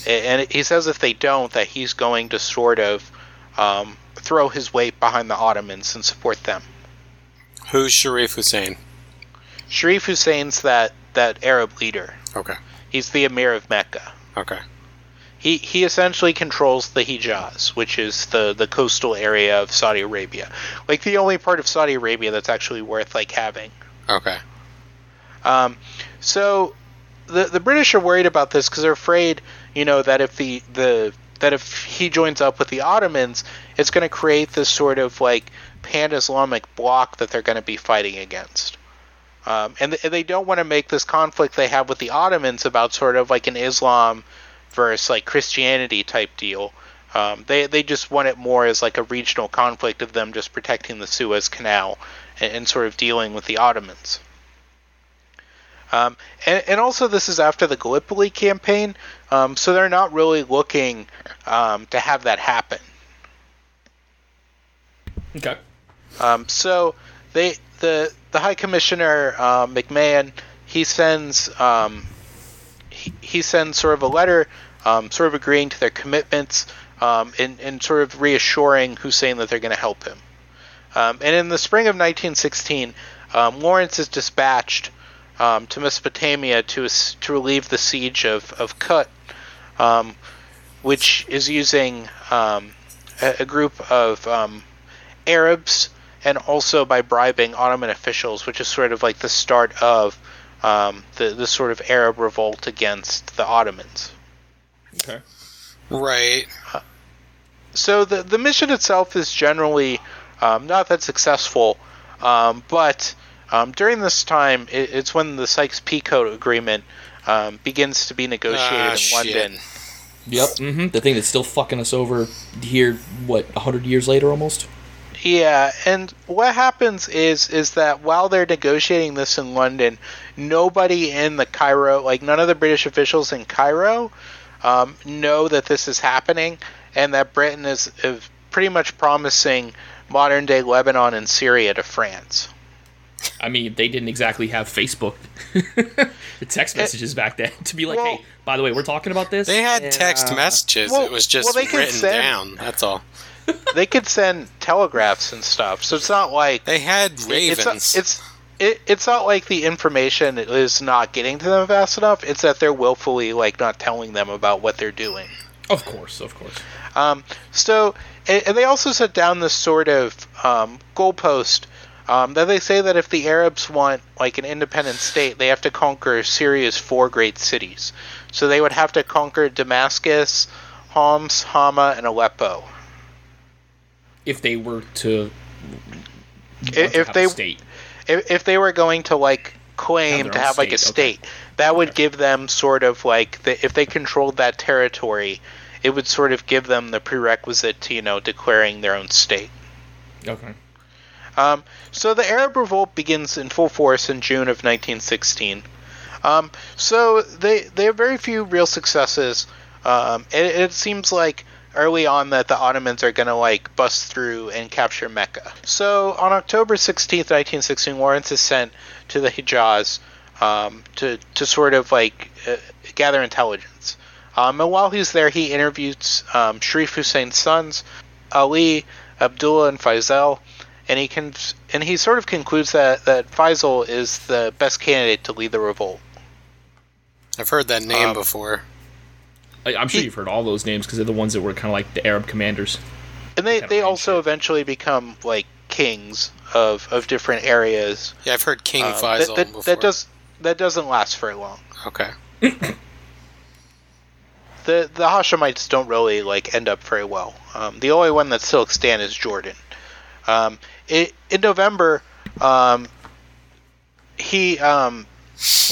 And he says if they don't, that he's going to sort of um, throw his weight behind the Ottomans and support them. Who's Sharif Hussein? Sharif Hussein's that that Arab leader. Okay. He's the Emir of Mecca. Okay. He he essentially controls the Hijaz, which is the the coastal area of Saudi Arabia, like the only part of Saudi Arabia that's actually worth like having. Okay. Um, so the the British are worried about this because they're afraid, you know, that if the the that if he joins up with the Ottomans, it's going to create this sort of like pan-Islamic bloc that they're going to be fighting against. Um, and, th- they don't want to make this conflict they have with the Ottomans about sort of like an Islam versus like Christianity type deal. Um, they they just want it more as like a regional conflict of them just protecting the Suez Canal and, and sort of dealing with the Ottomans. Um, and, and also, this is after the Gallipoli campaign, um, so they're not really looking um, to have that happen. Okay. Um, so they the the High Commissioner uh, McMahon he sends um, he, he sends sort of a letter, um, sort of agreeing to their commitments um, and and sort of reassuring Hussein that they're going to help him. Um, and in the spring of 1916, um, Lawrence is dispatched um, to Mesopotamia to to relieve the siege of of Kut, um, which is using um, a, a group of um, Arabs and also by bribing Ottoman officials, which is sort of like the start of um, the the sort of Arab revolt against the Ottomans. Okay. Right. So the the mission itself is generally um, not that successful, um, but um, during this time, it, it's when the Sykes-Picot Agreement um, begins to be negotiated Ah, in shit. London. Yep. Mm-hmm. The thing that's still fucking us over here, what, hundred years later almost? Yeah, and what happens is is that while they're negotiating this in London, nobody in the Cairo, like none of the British officials in Cairo, um, know that this is happening, and that Britain is, is pretty much promising modern day Lebanon and Syria to France. I mean, they didn't exactly have Facebook, the text messages back then to be like, well- hey, by the way, we're talking about this. They had Yeah. text messages. Well- it was just well, they could written send- down. That's all. they could send telegraphs and stuff, so it's not like They had it's ravens. not, it's it, it's not like the information is not getting to them fast enough. It's that they're willfully like not telling them about what they're doing. Of course, of course. Um, so, and, and they also set down this sort of um, goalpost um, that they say that if the Arabs want like an independent state, they have to conquer Syria's four great cities. So they would have to conquer Damascus, Homs, Hama, and Aleppo. If they were to, If- if they- state, If, if they were going to like claim to have like a state, okay. state, that would Okay. give them sort of like the, if they controlled that territory, it would sort of give them the prerequisite to you know declaring their own state. okay, Um, so the Arab Revolt begins in full force in June of 1916. Um, so they they have very few real successes. Um, it, it seems like early on that the Ottomans are going to like bust through and capture Mecca. So on October 16th, 1916, Lawrence is sent to the Hijaz um, to to sort of like uh, gather intelligence. Um, and while he's there, he interviews um, Sharif Hussein's sons, Ali, Abdullah, and Faisal and he can and he sort of concludes that that Faisal is the best candidate to lead the revolt. I've heard that name Um, before. I, I'm sure He- you've heard all those names because they're the ones that were kind of like the Arab commanders. And they, they also it. eventually become like kings of, of different areas. Yeah, I've heard King Um, Faisal that, that, before. that does that doesn't last very long. Okay. The the Hashemites don't really like end up very well. Um, the only one that's still extant is Jordan. Um, it, in November, um, he um,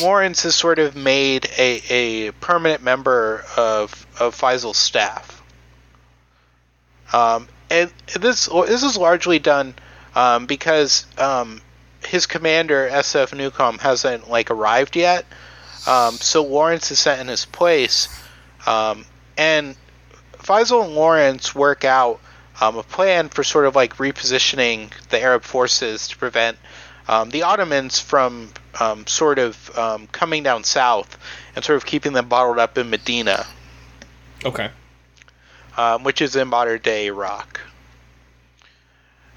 Lawrence has sort of made a, a permanent member of of Faisal's staff. Um, and this this is largely done um, because um, his commander SF Newcomb hasn't like arrived yet. Um, so Lawrence is sent in his place, um, and Faisal and Lawrence work out um, a plan for sort of like repositioning the Arab forces to prevent um, the Ottomans from um, sort of um, coming down south and sort of keeping them bottled up in Medina, Okay. um, which is in modern day Iraq.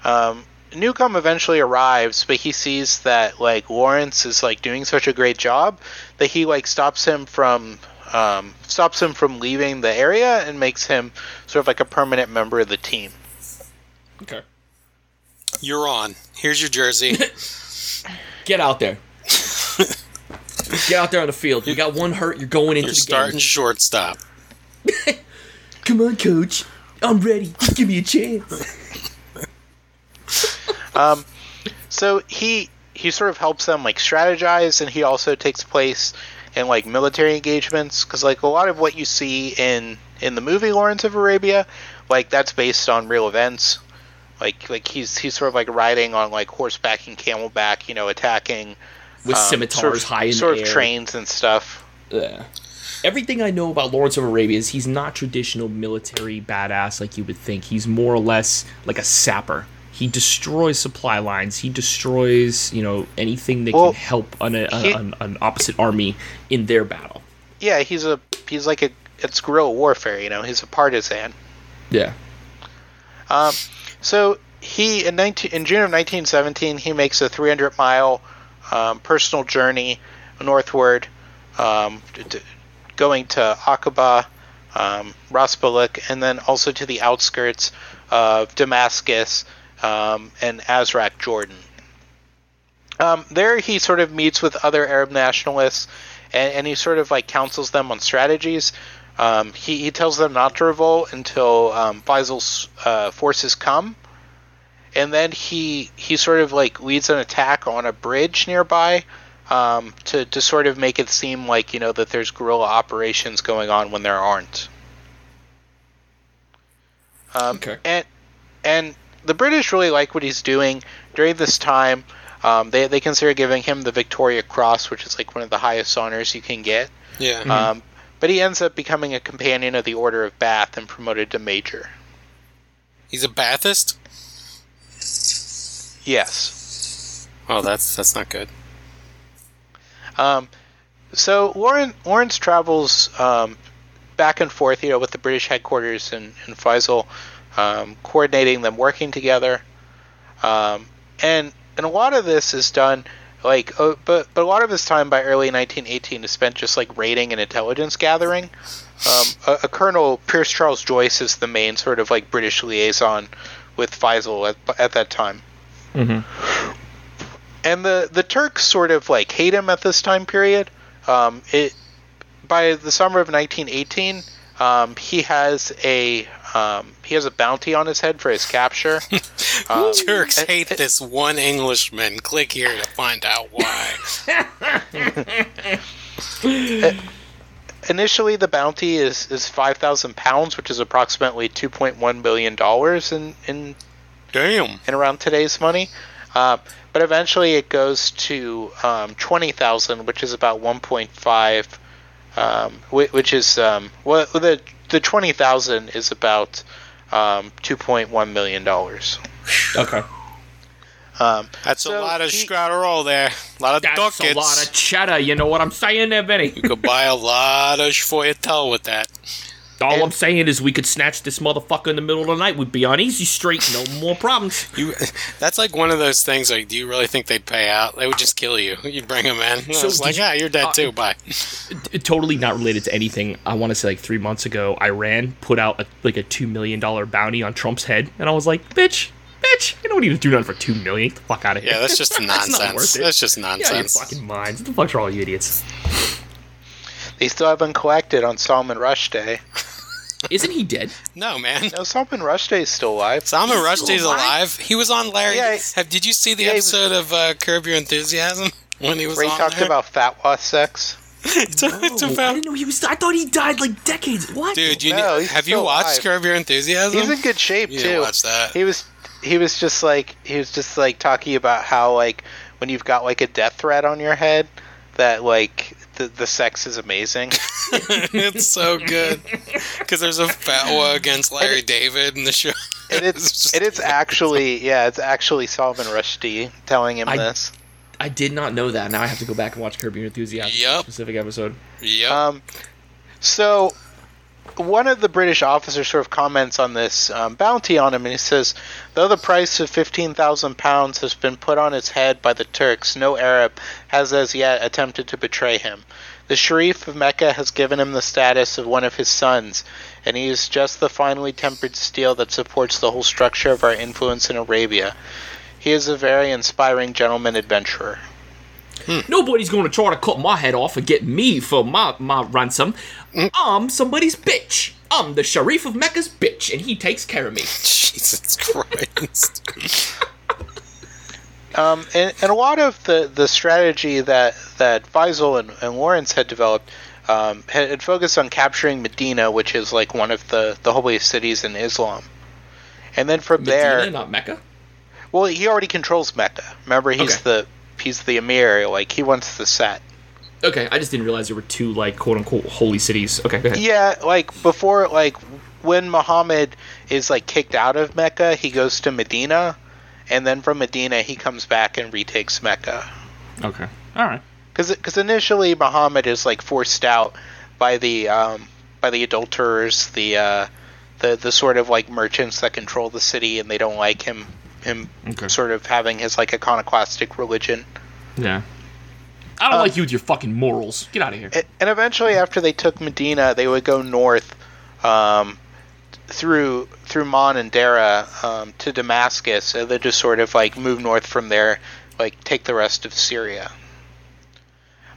Um, Newcomb eventually arrives, but he sees that like Lawrence is like doing such a great job that he like stops him from um, stops him from leaving the area and makes him sort of like a permanent member of the team. Okay. You're on. Here's your jersey. Get out there. Get out there on the field. You got one hurt. You're going into You're the starting game. shortstop. Come on, coach. I'm ready. Just give me a chance. Um, so he he sort of helps them like strategize, and he also takes place in like military engagements because like a lot of what you see in in the movie Lawrence of Arabia, like that's based on real events. Like like he's he's sort of like riding on like horseback and camelback, you know, attacking with um, scimitars sort of, high in sort the of air. trains and stuff. Yeah. Everything I know about Lawrence of Arabia is he's not traditional military badass like you would think. He's more or less like a sapper. He destroys supply lines. He destroys, you know, anything that Well, can help an, a, he- an, an opposite army in their battle. Yeah, he's a he's like a it's guerrilla warfare, you know. He's a partisan. Yeah. Um, so he in 19, in June of 1917 he makes a 300 mile um, personal journey northward, um, t- t- going to Aqaba, um, Ras Baalbek, and then also to the outskirts of Damascus um, and Azraq, Jordan. Um, there he sort of meets with other Arab nationalists, and, and he sort of like counsels them on strategies. Um, he, he tells them not to revolt until um, Faisal's uh, forces come, and then he he sort of like leads an attack on a bridge nearby um, to to sort of make it seem like you know that there's guerrilla operations going on when there aren't. Um, Okay. And and the British really like what he's doing during this time. Um, they they consider giving him the Victoria Cross, which is like one of the highest honors you can get. Yeah. Um, but he ends up becoming a companion of the Order of Bath and promoted to major. He's a Bathist. Yes. Oh, that's that's not good. Um, so Lauren, Lawrence travels um, back and forth, you know, with the British headquarters in, in Faisal, um, coordinating them working together. Um, and and a lot of this is done like, uh, but but a lot of his time by early 1918 is spent just like raiding and intelligence gathering. Um, a, a Colonel Pierce Charles Joyce is the main sort of like British liaison with Faisal at, at that time. And the the Turks sort of like hate him at this time period. Um, it by the summer of 1918, um, he has a um, he has a bounty on his head for his capture. Um, Turks uh, hate this one Englishman. Click here to find out why. initially, the bounty is is five thousand pounds, which is approximately 2.1 billion dollars in in Damn. in around today's money. Uh, but eventually it goes to um, 20,000, which is about 1.5, um, which is, um, well, the, the 20,000 is about um, $2.1 million. Okay. Um, That's So a lot of he- scrotterol there. A lot of That's ducats. a lot of cheddar. You know what I'm saying there, Benny? you could buy a lot of Schfoyatel with that. All And- I'm saying is we could snatch this motherfucker in the middle of the night. We'd be on easy street. No more problems. You, that's like one of those things. Like, do you really think they'd pay out? They would just kill you. You'd bring them in. So So like, you- ah, you're dead uh, too. Bye. Totally not related to anything. I want to say like three months ago, Iran put out a, like a two million dollar bounty on Trump's head, and I was like, bitch, bitch, you don't need to do nothing for two million. Get the fuck out of here. Yeah, that's just That's nonsense. it. That's just Yeah, your nonsense. fucking minds. What the fuck's wrong you idiots? They still haven't collected on Salman Rushdie. Isn't he dead? no, man. No, Salman Rushdie is still alive. Salman He's still Rushdie's alive? alive. He was on Larry. Yeah, have, did you see the yeah, he was- episode of uh, Curb Your Enthusiasm when he was Where he on talked there? about fatwa sex. it's, it's Oh, I didn't know he was. I thought he died like decades. What? dude. You No, ne- have you watched alive. Curb Your Enthusiasm? He's in good shape you too. watch that. He was he was just like he was just like talking about how like when you've got like a death threat on your head that like the the sex is amazing. it's so good because there's a fatwa against Larry David in the show. And it's just- it is actually yeah, it's actually Salman Rushdie telling him I- this. I did not know that. Now I have to go back and watch Curb Your Enthusiasm. for Yep. Specific episode. Yeah. Um, so one of the British officers sort of comments on this um, bounty on him, and he says, "Though the price of fifteen thousand pounds has been put on his head by the Turks, no Arab has as yet attempted to betray him. The Sharif of Mecca has given him the status of one of his sons, and he is just the finely tempered steel that supports the whole structure of our influence in Arabia. He is a very inspiring gentleman adventurer." Nobody's going to try to cut my head off and get me for my, my ransom. I'm somebody's bitch. I'm the Sharif of Mecca's bitch, and he takes care of me. Jesus Christ. Um, and, and a lot of the, the strategy that that Faisal and, and Lawrence had developed um, had, had focused on capturing Medina, which is like one of the the holiest cities in Islam. And then from there, not Mecca. well, he already controls Mecca. Remember, he's Okay. the he's the emir. Like he wants the set. Okay, I just didn't realize there were two like quote unquote holy cities. Okay, go ahead. Yeah, like before, like when Muhammad is like kicked out of Mecca, he goes to Medina, and then from Medina he comes back and retakes Mecca. Okay. All right. Because initially Muhammad is like forced out by the um, by the adulterers, the uh, the the sort of like merchants that control the city, and they don't like him him Okay. sort of having his like iconoclastic religion. Yeah. I don't Um, like you with your fucking morals. Get out of here. And eventually, after they took Medina, they would go north um, through through Ma'an and Dara um, to Damascus, and then just sort of like move north from there, like take the rest of Syria.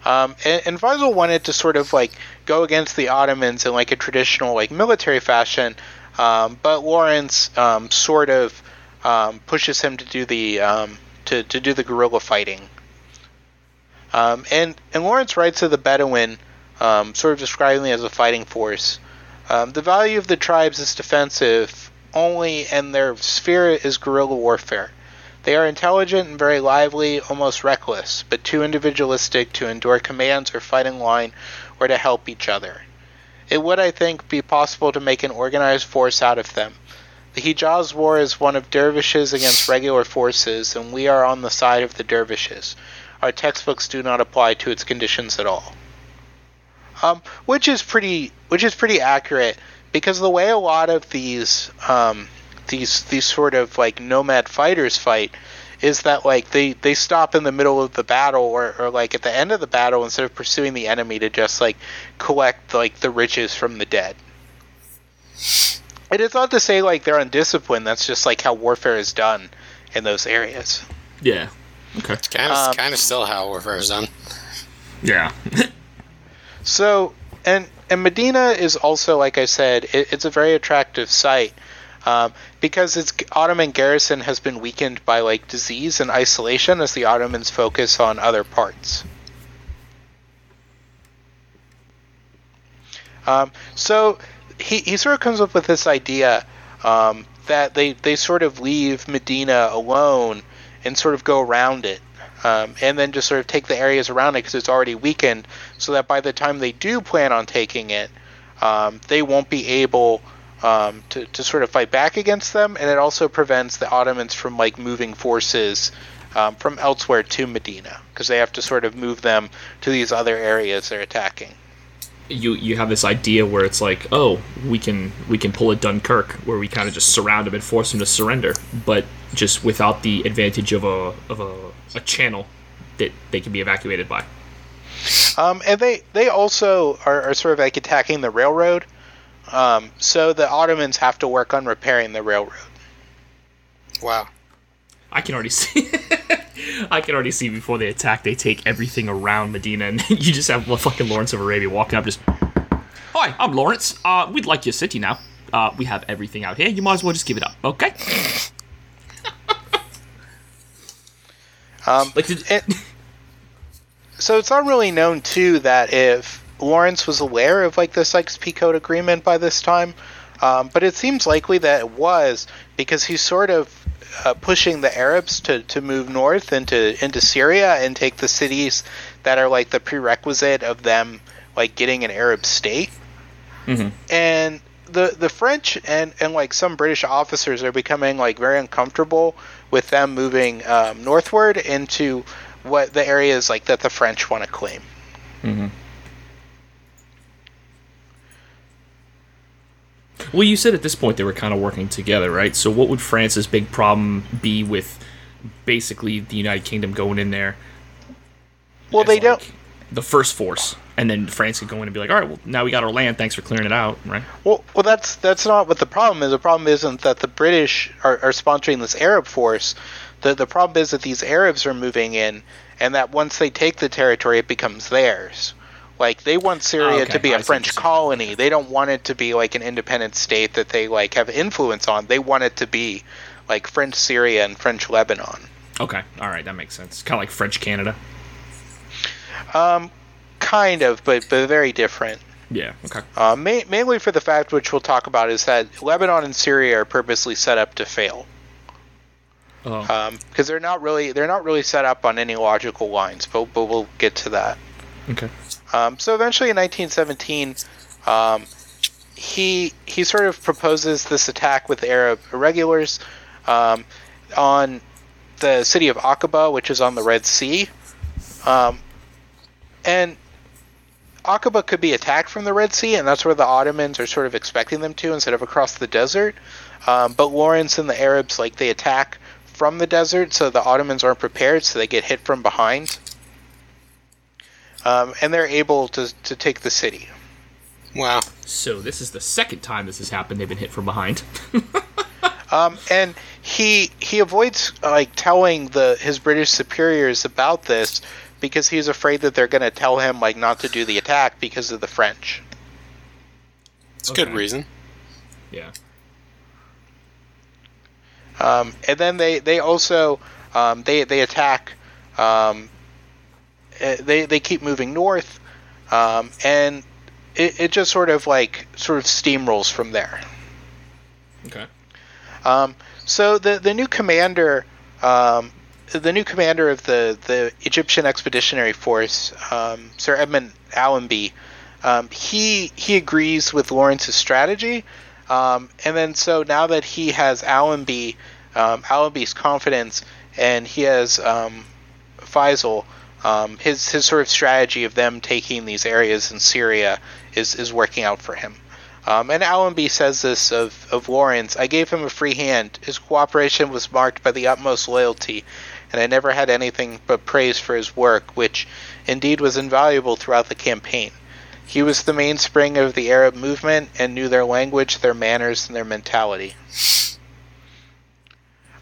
Um, and, and Faisal wanted to sort of like go against the Ottomans in like a traditional like military fashion, um, but Lawrence um, sort of um, pushes him to do the um, to, to do the guerrilla fighting. Um, and and Lawrence writes of the Bedouin, um, sort of describing them as a fighting force. Um, the value of the tribes is defensive only, and their sphere is guerrilla warfare. They are intelligent and very lively, almost reckless, but too individualistic to endure commands or fight in line or to help each other. It would, I think, be possible to make an organized force out of them. The Hijaz War is one of dervishes against regular forces, and we are on the side of the dervishes. Our textbooks do not apply to its conditions at all. Um, which is pretty, which is pretty accurate, because the way a lot of these, um, these, these sort of like nomad fighters fight, is that like they they stop in the middle of the battle or, or like at the end of the battle instead of pursuing the enemy to just like collect like the riches from the dead. And it's not to say like they're undisciplined. That's just like how warfare is done in those areas. Yeah. Okay. Kind of, Um, kind of still how warfare is done. Yeah. So, and and Medina is also, like I said, it, it's a very attractive site um, because its Ottoman garrison has been weakened by like disease and isolation as the Ottomans focus on other parts. Um, so he, he sort of comes up with this idea um, that they, they sort of leave Medina alone and sort of go around it. Um, and then just sort of take the areas around it because it's already weakened, so that by the time they do plan on taking it, um, they won't be able um, to, to sort of fight back against them, and it also prevents the Ottomans from like moving forces um, from elsewhere to Medina because they have to sort of move them to these other areas they're attacking. You you have this idea where it's like, oh, we can we can pull a Dunkirk where we kind of just surround them and force them to surrender, but just without the advantage of a of a, a channel that they can be evacuated by. Um, and they they also are, are sort of like attacking the railroad. Um, so the Ottomans have to work on repairing the railroad. Wow. I can already see. I can already see before they attack, they take everything around Medina, and you just have fucking Lawrence of Arabia walking up, just. Hi, I'm Lawrence. Uh, we'd like your city now. Uh, we have everything out here. You might as well just give it up, okay? Um, Like, did, it, so it's not really known too that if Lawrence was aware of like the Sykes-Picot agreement by this time, um, but it seems likely that it was because he sort of uh, pushing the Arabs to, to move north into into Syria and take the cities that are like the prerequisite of them like getting an Arab state. And the the French and and like some British officers are becoming like very uncomfortable with them moving um, northward into what the areas like that the French want to claim. Well, you said at this point they were kind of working together, right? So, what would France's big problem be with basically the United Kingdom going in there? Well, they don't. The first force, and then France could go in and be like, "All right, well, now we got our land. Thanks for clearing it out, right?" Well, well, that's that's not what the problem is. The problem isn't that the British are, are sponsoring this Arab force. The the problem is that these Arabs are moving in, and that once they take the territory, it becomes theirs. Like they want Syria okay. to be I a see French colony. They don't want it to be like an independent state that they like have influence on. They want it to be like French Syria and French Lebanon. Okay, all right, that makes sense. Kind of like French Canada. Um, kind of, but but very different. Yeah. Okay. Uh, ma- mainly for the fact, which we'll talk about, is that Lebanon and Syria are purposely set up to fail Oh. because they're not really they're not really set up on any logical lines. But but we'll get to that. okay. Um, so eventually, in 1917, um, he he sort of proposes this attack with Arab irregulars um, on the city of Aqaba, which is on the Red Sea, um, and Aqaba could be attacked from the Red Sea, and that's where the Ottomans are sort of expecting them to, instead of across the desert. Um, but Lawrence and the Arabs, like they attack from the desert, so the Ottomans aren't prepared, so they get hit from behind um, and they're able to, to take the city. Wow. So this is the second time this has happened. They've been hit from behind. Um, and he he avoids like telling the his British superiors about this because he's afraid that they're going to tell him like not to do the attack because of the French. It's a good reason. yeah. Um, and then they they also um, they they attack. Um, they they keep moving north, um, and it, it just sort of like sort of steamrolls from there. Okay. Um, so the the new commander, um, the new commander of the the Egyptian Expeditionary Force, um, Sir Edmund Allenby, um, he he agrees with Lawrence's strategy, um, and then so now that he has Allenby, um, Allenby's confidence, and he has um, Faisal, um, his his sort of strategy of them taking these areas in Syria is is working out for him. Um, and Allenby says this of, of Lawrence I gave him a free hand. His cooperation was marked by the utmost loyalty, and I never had anything but praise for his work, which indeed was invaluable throughout the campaign. He was the mainspring of the Arab movement and knew their language, their manners, and their mentality.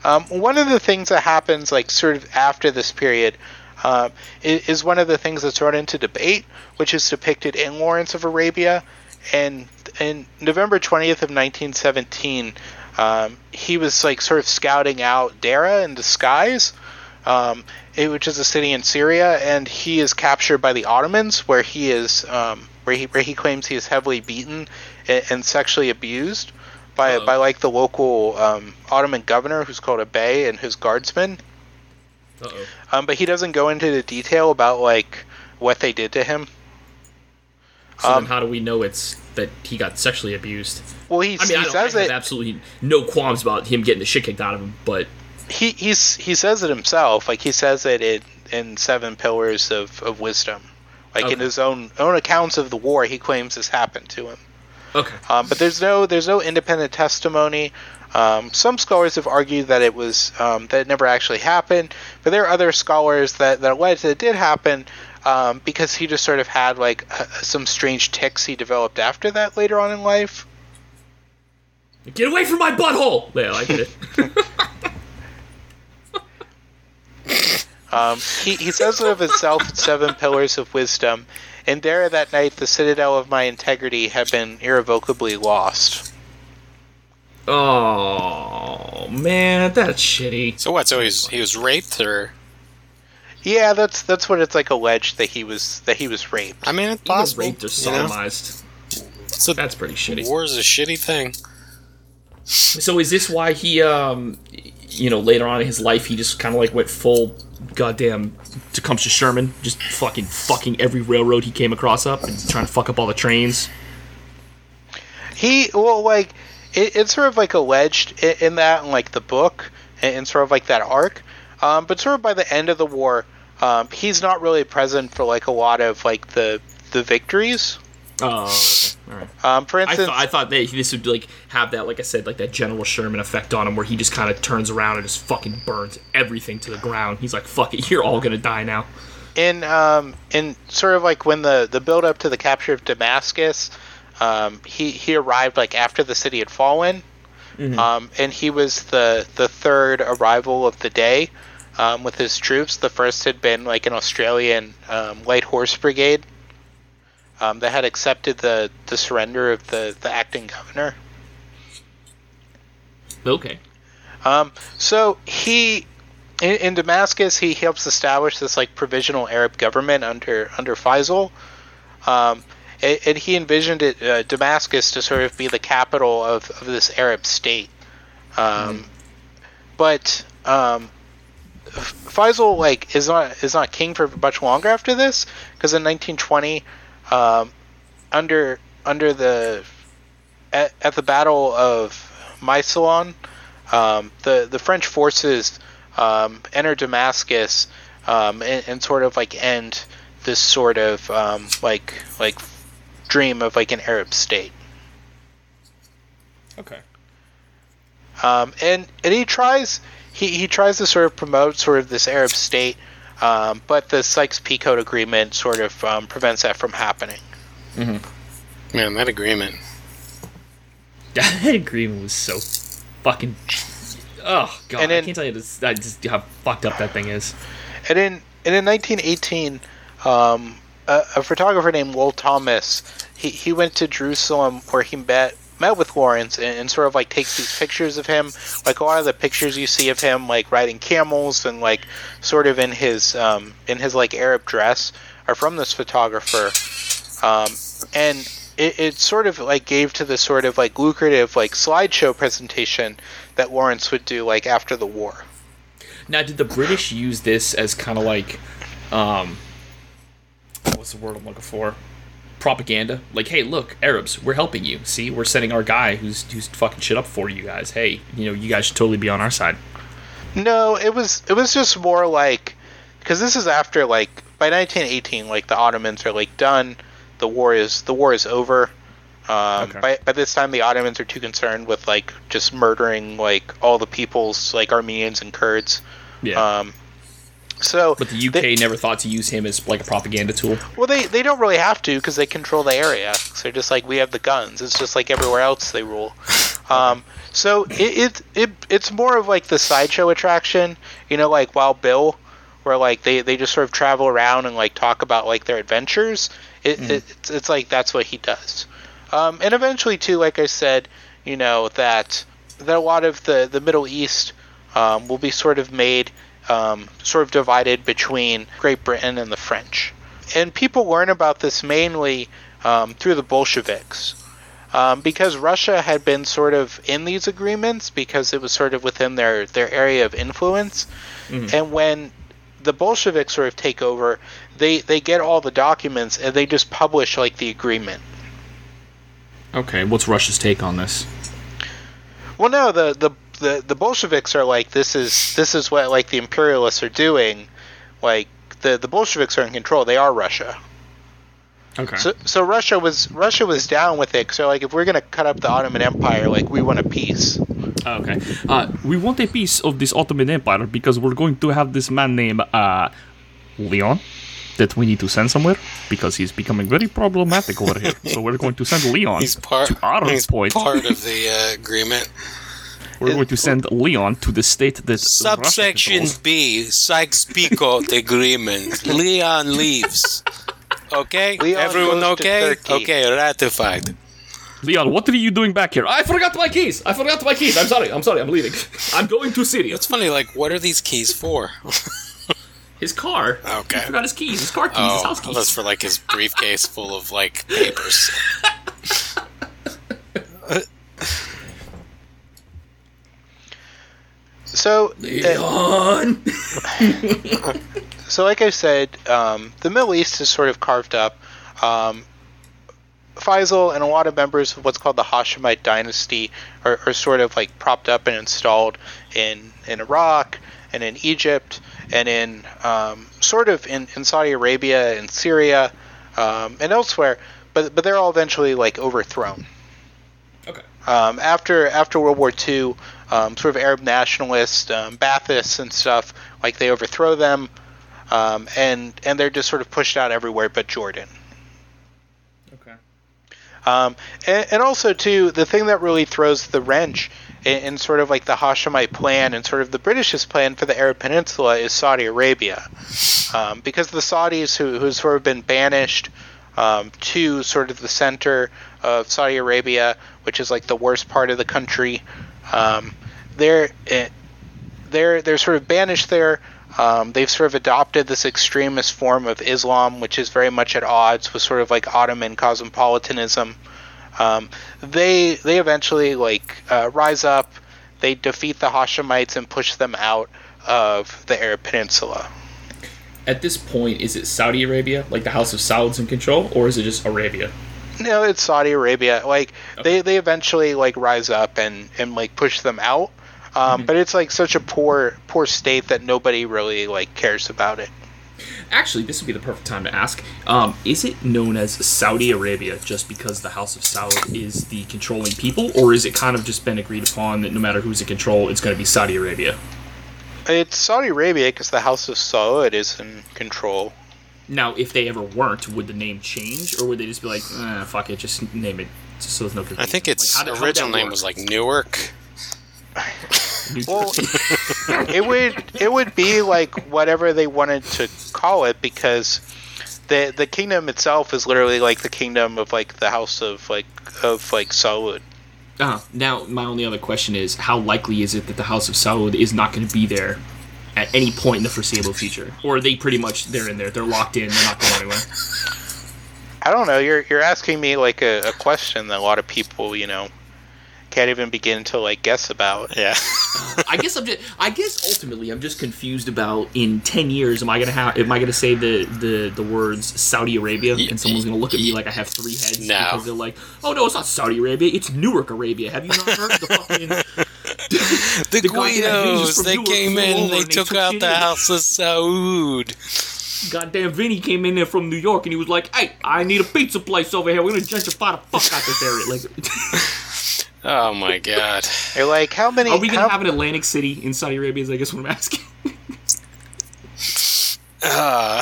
Um, one of the things that happens, like sort of after this period, uh, is, is one of the things that's run into debate, which is depicted in Lawrence of Arabia, and in November 20th of 1917, um, he was like sort of scouting out Dara in disguise, um, it- which is a city in Syria, and he is captured by the Ottomans, where he is um, where he where he claims he is heavily beaten and, and sexually abused by Uh-oh. by like the local um, Ottoman governor, who's called a bey, and his guardsmen. Uh oh. Um, but he doesn't go into the detail about like what they did to him. So Um, then how do we know it's that he got sexually abused? Well, he, I mean, he I, says I have it. absolutely no qualms about him getting the shit kicked out of him, but he he's he says it himself. Like he says it in, in Seven Pillars of, of Wisdom. Like in his own own accounts of the war, he claims this happened to him. okay. Um, but there's no there's no independent testimony. Um, some scholars have argued that it was um, that it never actually happened, but there are other scholars that that allege that it did happen um, because he just sort of had like uh, some strange ticks he developed after that later on in life. Get away from my butthole! Yeah, I get it. Um, he, he says of himself Seven Pillars of Wisdom, and there that night, the citadel of my integrity had been irrevocably lost. Oh man, that's shitty. So what? So he's he was raped, or Yeah, that's that's what it's like alleged that he was that he was raped. I mean, it's Either possible. raped or you know? sodomized. It's a- That's pretty shitty. War is a shitty thing. So is this why he, um, you know, later on in his life, he just kind of like went full goddamn Tecumseh Sherman, just fucking fucking every railroad he came across up and trying to fuck up all the trains. He well, like it, it's sort of like alleged in, in that, in like the book, and, sort of like that arc. Um, but sort of by the end of the war, um, he's not really present for like a lot of like the the victories. Oh, okay. all right. Um, for I instance, thought I thought that this would like have that, like I said, like that General Sherman effect on him, where he just kind of turns around and just fucking burns everything to the ground. He's like, "Fuck it, you're all gonna die now." in um, in sort of like when the the build up to the capture of Damascus, um, he he arrived like after the city had fallen, um, and he was the the third arrival of the day um, with his troops. The first had been like an Australian um, light horse brigade um, that had accepted the the surrender of the the acting governor. Okay. Um, so he in, in Damascus, he helps establish this like provisional Arab government under under Faisal. Um, and, and he envisioned it uh, Damascus to sort of be the capital of, of this Arab state. Um, But um, Faisal like is not is not king for much longer after this because in 1920, um, under under the at, at the Battle of Maysalun, um, the the French forces um, enter Damascus um, and, and sort of like end this sort of um, like like dream of like an Arab state. Okay. Um, and and he tries he, he tries to sort of promote sort of this Arab state, um, but the Sykes-Picot agreement sort of um, prevents that from happening. Mm-hmm. Man, that agreement. That agreement was so fucking. Oh god, And I then- can't tell you this, I just how fucked up that thing is. And in and in 1918, um, a, photographer named Will Thomas he, he went to Jerusalem where he met met with Lawrence and, and sort of like takes these pictures of him. Like a lot of the pictures you see of him like riding camels and like sort of in his um, in his like Arab dress are from this photographer. Um, and it, it sort of like gave to the sort of like lucrative like slideshow presentation that Lawrence would do like after the war. Now, did the British use this as kind of like, um, what's the word I'm looking for? Propaganda. Like, hey, look, Arabs, we're helping you. See, we're sending our guy who's who's fucking shit up for you guys. Hey, you know, you guys should totally be on our side. No, it was it was just more like because this is after like by 1918, like the Ottomans are like done. The war is the war is over. Um, Okay. by, by this time, the Ottomans are too concerned with like just murdering like all the peoples, like Armenians and Kurds. Yeah. Um, so, but the UK they- never thought to use him as like a propaganda tool. well, they they don't really have to because they control the area. So they're just like we have the guns. It's just like everywhere else they rule. Um, so it, it it it's more of like the sideshow attraction. You know, like Wild Bill, where like they they just sort of travel around and like talk about like their adventures. It, it it's, it's like that's what he does. Um, and eventually too, like I said, you know that that a lot of the the Middle East um, will be sort of made um, sort of divided between Great Britain and the French. And people learn about this mainly um, through the Bolsheviks. Um, because Russia had been sort of in these agreements because it was sort of within their, their area of influence. And when the Bolsheviks sort of take over, they, they get all the documents and they just publish like the agreement. Okay, what's Russia's take on this? Well, no, the, the the the Bolsheviks are like this is this is what like the imperialists are doing. Like the the Bolsheviks are in control. They are Russia. Okay. So so Russia was Russia was down with it. So like if we're gonna cut up the Ottoman Empire, like we want a peace. Okay. Uh, we want a piece of this Ottoman Empire because we're going to have this man named uh, Leon that we need to send somewhere because he's becoming very problematic over here. So we're going to send Leon He's part. to our he's point. part of the uh, agreement. We're going to send Leon to the state that Russia Subsection controls. B, Sykes-Picot Agreement. Leon leaves. Okay, Leon everyone okay? Okay, ratified. Leon, what are you doing back here? I I forgot my keys. I forgot my keys. I'm sorry. I'm sorry. I'm leaving. I'm going to Syria. It's funny. Like, what are these keys for? His car. Okay. He forgot his keys. His car keys. his Oh, house keys. that's for like his briefcase full of like papers. So uh, Leon. so like I said, um, the Middle East is sort of carved up. Um, Faisal and a lot of members of what's called the Hashemite dynasty are, are sort of like propped up and installed in, in Iraq and in Egypt and in um, sort of in, in Saudi Arabia and Syria um, and elsewhere, but but they're all eventually like overthrown. Okay. Um, after after World War II, um, sort of Arab nationalists, um, Baathists and stuff, like they overthrow them, um, and and they're just sort of pushed out everywhere but Jordan. Okay. Um, and, and also too, the thing that really throws the wrench in, in sort of like the Hashemite plan and sort of the British's plan for the Arab Peninsula is Saudi Arabia, um, because the Saudis who who's sort of been banished um, to sort of the center of Saudi Arabia, which is like the worst part of the country. Um, they're eh, they're they're sort of banished there. Um, they've sort of adopted this extremist form of Islam, which is very much at odds with sort of like Ottoman cosmopolitanism. Um, they they eventually like uh, rise up. They defeat the Hashemites and push them out of the Arab Peninsula. At this point, is it Saudi Arabia, like the House of Saud's in control, or is it just Arabia? No, it's Saudi Arabia. Like they, they eventually like rise up and and like push them out. Um, But it's like such a poor poor state that nobody really like cares about it. Actually, this would be the perfect time to ask: um, Is it known as Saudi Arabia just because the House of Saud is the controlling people, or is it kind of just been agreed upon that no matter who's in control, it's going to be Saudi Arabia? It's Saudi Arabia because the House of Saud is in control. Now, if they ever weren't, would the name change, or would they just be like, eh, "Fuck it, just name it"? Just so there's no confusion. I think its Like, how did- how original name was like Newark. Well, it would it would be like whatever they wanted to call it because the the kingdom itself is literally like the kingdom of like the House of like of like Saud. Uh, now, my only other question is how likely is it that the House of Saud is not going to be there at any point in the foreseeable future? Or they pretty much, they're in there, they're locked in, they're not going anywhere? I don't know. You're you're asking me like a, a question that a lot of people you know can't even begin to like guess about. Yeah. I guess I'm just, I guess ultimately I'm just confused about in 10 years, am I going to have, am I going to say the, the, the words Saudi Arabia and someone's going to look at me like I have three heads No. because they're like, oh no, it's not Saudi Arabia, it's Newark Arabia. Have you not heard the fucking, The, The Guidos, they Newark came in, they they took took out the in. House of Saud. Goddamn Vinny came in there from New York and he was like, "Hey, I need a pizza place over here. We're gonna gentrify the fuck out this area." Like, Oh my god. You're like how many? are we gonna how- have an Atlantic City in Saudi Arabia? Is I guess what I'm asking. Uh,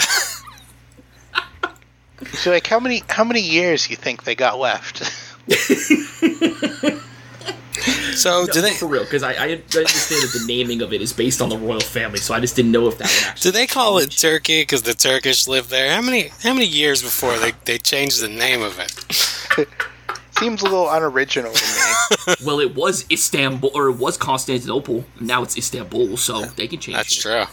so like how many how many years you think they got left? so do they for real? Because I, I understand that the naming of it is based on the royal family, so I just didn't know if that would actually. do they call it Turkey because the Turkish live there? How many how many years before they, they changed the name of it? Seems a little unoriginal to me. Well, it was Istanbul or it was Constantinople. Now it's Istanbul, so they can change. That's it. true.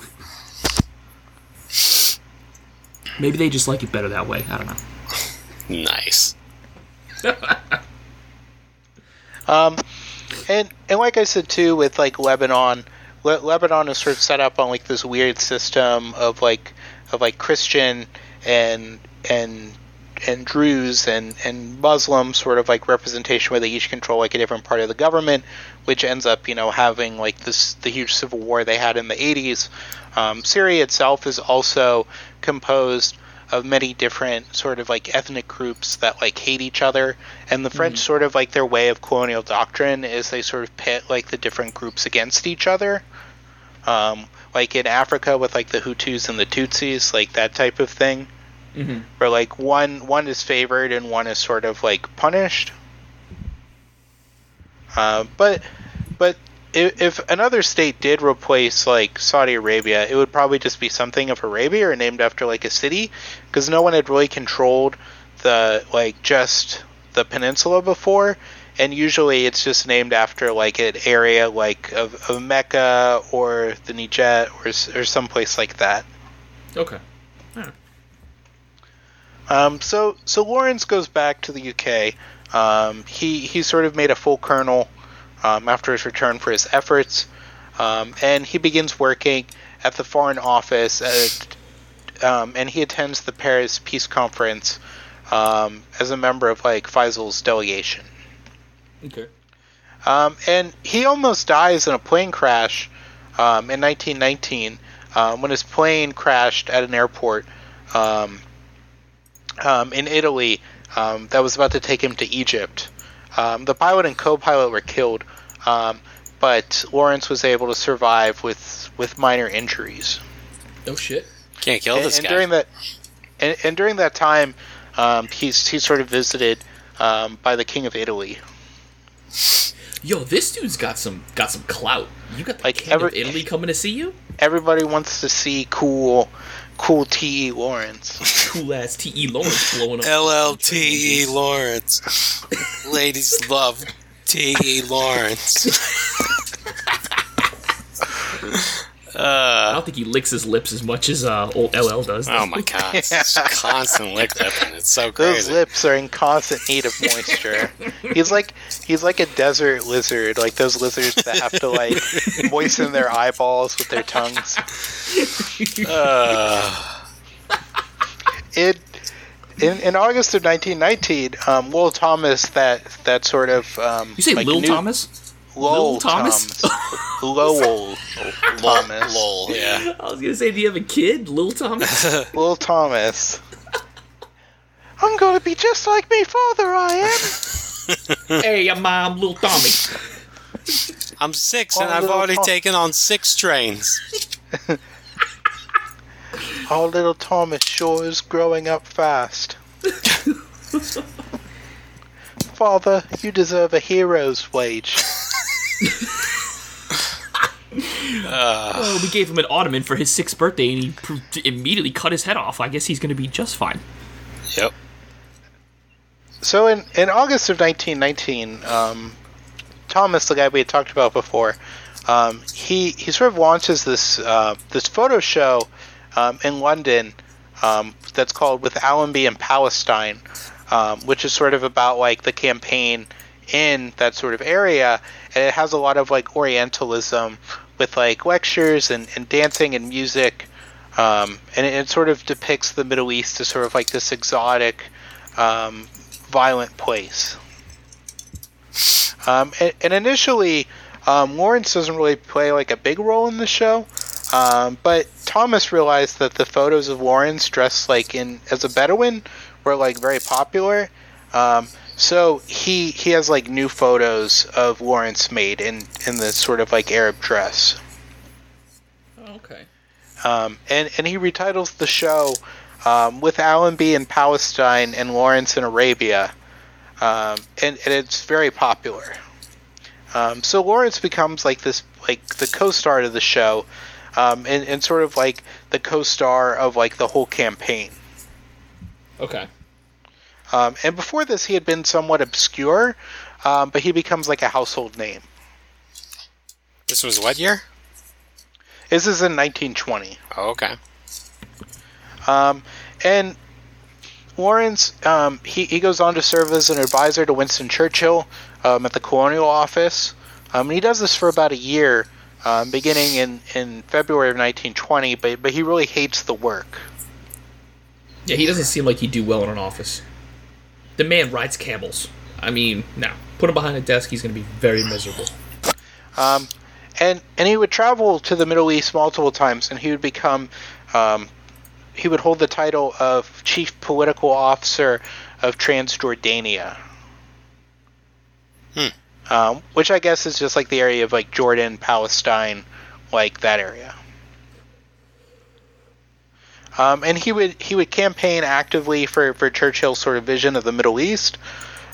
Maybe they just like it better that way. I don't know. Nice. Um, and and like I said too, with like Lebanon, Le- Lebanon is sort of set up on like this weird system of like of like Christian and and and Druze and and Muslim sort of like representation where they each control like a different part of the government, which ends up you know having like this the huge civil war they had in the 80s. Um, Syria itself is also composed of many different sort of like ethnic groups that like hate each other. And the french sort of like their way of colonial doctrine is they sort of pit like the different groups against each other. Um, like in africa with like the hutus and the tutsis like that type of thing Mhm. where like one one is favored and one is sort of like punished uh, but but if, if another state did replace like Saudi Arabia, it would probably just be something of Arabia or named after like a city, because no one had really controlled the like just the peninsula before, and usually it's just named after like an area like of, of Mecca or the Najd or or someplace like that. Okay. Um, so so Lawrence goes back to the UK. Um, he he sort of made a full colonel um, after his return for his efforts, um, and he begins working at the Foreign Office, at, um, and he attends the Paris Peace Conference um, as a member of like Faisal's delegation. Okay. Um, and he almost dies in a plane crash um, in 1919 um, when his plane crashed at an airport um, um, in Italy um, that was about to take him to Egypt. Um, the pilot and co-pilot were killed, um, but Lawrence was able to survive with with minor injuries. Oh shit. Can't kill and, this and guy. during that, and, and during that time, um, he's he's sort of visited um, by the king of Italy. Yo, this dude's got some got some clout. You got the Like, king of Italy coming to see you? Everybody wants to see cool, cool T. E. Lawrence. Cool ass T. E. Lawrence blowing up. LLTE E Lawrence. Ladies love T.E. Lawrence. I don't think he licks his lips as much as uh, old LL does. Oh my god, it's constant lick lipping. It's so Those crazy. lips are in constant need of moisture. he's like he's like a desert lizard, like those lizards that have to like moisten their eyeballs with their tongues. Uh, It in, in August of 1919, um, Lowell Thomas, that that sort of um, You say like Lil new- Thomas? Lowell Lil Thomas? Thomas, Lowell Thomas, lol. Yeah. I was gonna say, do you have a kid, Lil Thomas? Lil Thomas. I'm gonna be just like me father. I am. hey, your mom, Lil Tommy. I'm six and Oh, I've already Tom- taken on six trains. Our little Thomas sure is growing up fast. Father, you deserve a hero's wage. Oh, we gave him an ottoman for his sixth birthday, and he pr- immediately cut his head off. I guess he's gonna be just fine. Yep. So in, in August of 1919, um, Thomas, the guy we had talked about before, um, he he sort of launches this uh, this photo show um, in London um, that's called "With Allenby and Palestine," um, which is sort of about like the campaign in that sort of area, and it has a lot of like Orientalism with like lectures and, and dancing and music, um, and it, it sort of depicts the Middle East as sort of like this exotic. Um, violent place. Um, and, and initially, um, Lawrence doesn't really play like a big role in the show, um, but Thomas realized that the photos of Lawrence dressed like in as a Bedouin were like very popular. Um, so he he has like new photos of Lawrence made in in this sort of like Arab dress. Okay. Um, and, and he retitles the show um, with Allenby in Palestine and Lawrence in Arabia. Um, and, and it's very popular. Um, so Lawrence becomes like this, like the co-star of the show, um, and, and sort of like the co-star of like the whole campaign. Okay. Um, and before this, he had been somewhat obscure, um, but he becomes like a household name. This was what year? This is in 1920. Oh, okay. Um, and Lawrence, um, he, he goes on to serve as an advisor to Winston Churchill um, at the Colonial Office. Um, and he does this for about a year, um, beginning in, in February of 1920, but, but he really hates the work. Yeah, he doesn't seem like he'd do well in an office. The man rides camels. I mean, no. Put him behind a desk, he's gonna be very miserable. Um, and, and he would travel to the Middle East multiple times, and he would become, um, he would hold the title of Chief Political Officer of Transjordania. Hmm. um, which I guess is just like the area of like Jordan, Palestine, like that area. Um, and he would he would campaign actively for, for Churchill's sort of vision of the Middle East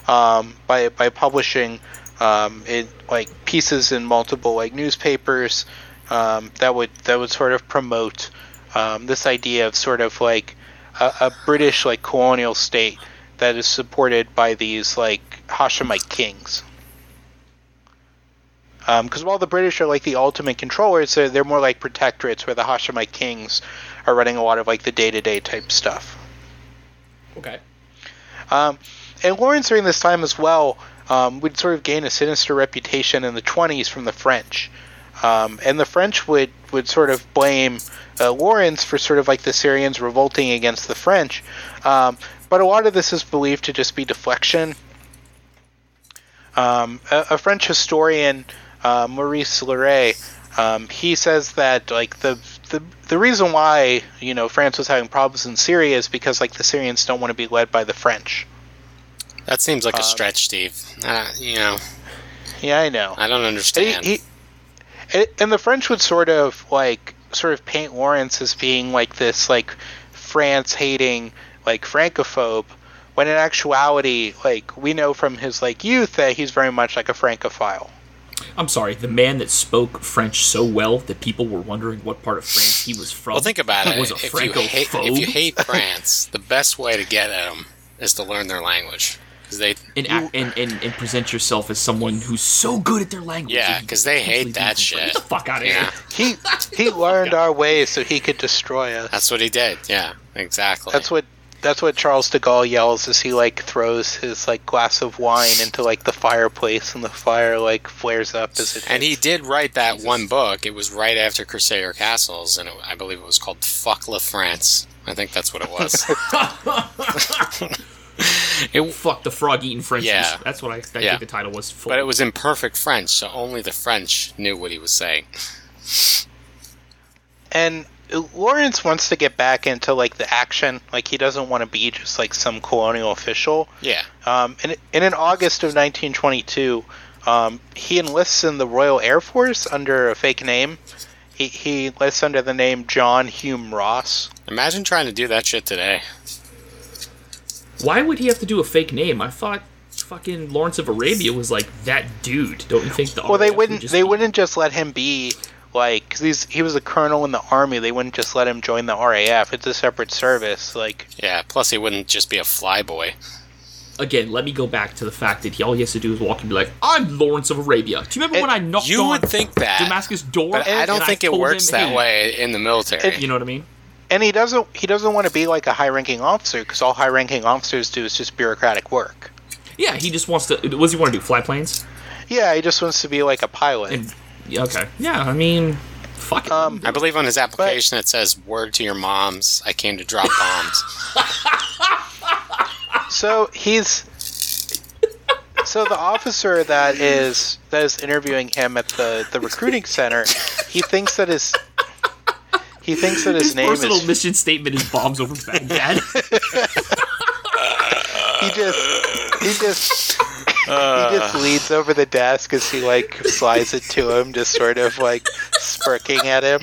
um, by by publishing um, it like pieces in multiple like newspapers um, that would that would sort of promote um, this idea of sort of like a, a British like colonial state that is supported by these like Hashemite kings. Because while the British are like the ultimate controllers, they're, they're more like protectorates where the Hashemite kings are running a lot of like the day to day type stuff. Okay. Um, and Lawrence during this time as well um, would sort of gain a sinister reputation in the 20s from the French. Um, and the French would, would sort of blame uh, Lawrence for sort of like the Syrians revolting against the French. Um, but a lot of this is believed to just be deflection. Um, a, a French historian, uh, Maurice Larès, um, he says that like the, the the reason why you know France was having problems in Syria is because like the Syrians don't want to be led by the French. That seems like a Um, stretch, Steve. Uh, you know, Yeah, I know. I don't understand. He, he, and the French would sort of like sort of paint Lawrence as being like this like France hating like francophobe when in actuality like we know from his like youth that he's very much like a francophile. I'm sorry, the man that spoke French so well that people were wondering what part of France he was from. well, think about it. Was a If you, hate, if you hate France, the best way to get at them is to learn their language. because they and, act, and, and and present yourself as someone who's so good at their language. Yeah, that you 'cause they hate that do things like, shit. Get the fuck out of yeah, here. He he learned our ways so he could destroy us. that's what he did. Yeah, exactly. That's what that's what Charles de Gaulle yells as he like throws his like glass of wine into like the fireplace and the fire like flares up as it And he did write that one book. It was right after Crusader Castles, and it, I believe it was called "Fuck La France." I think that's what it was. it, Fuck the frog eating Frenchies. Yeah. That's what I, I Yeah. think the title was. Full. but it was in perfect French, so only the French knew what he was saying. And Lawrence wants to get back into like the action. Like he doesn't want to be just like some colonial official. Yeah, Um, and, and in August of 1922, um, he enlists in the Royal Air Force under a fake name. He, he enlists under the name John Hume Ross. imagine trying to do that shit today. Why would he have to do a fake name? I thought fucking Lawrence of Arabia was like that dude. Don't you think the Well, they would wouldn't. just They be- wouldn't just let him be like because he's he was a colonel in the army. They wouldn't just let him join the RAF. It's a separate service. Like Yeah, plus he wouldn't just be a flyboy. Again, let me go back to the fact that he all he has to do is walk and be like, "I'm Lawrence of Arabia." Do you remember It- when I knocked You on would think that, Damascus door? but I don't think it works him, that "Hey," way in the military. You know what I mean? and he doesn't he doesn't want to be like a high ranking officer because all high ranking officers do is just bureaucratic work. Yeah, he just wants to. What does he want to do? Fly planes? Yeah, he just wants to be like a pilot. And yeah, okay, yeah. I mean, fuck it. Um, I believe on his application it says "Word to your moms, I came to drop bombs." So he's so the officer that is that is interviewing him at the the recruiting center. He thinks that his he thinks that his, his name personal is mission statement is bombs over Baghdad. he just he just Uh, he just leans over the desk as he like slides it to him, just sort of like smirking at him,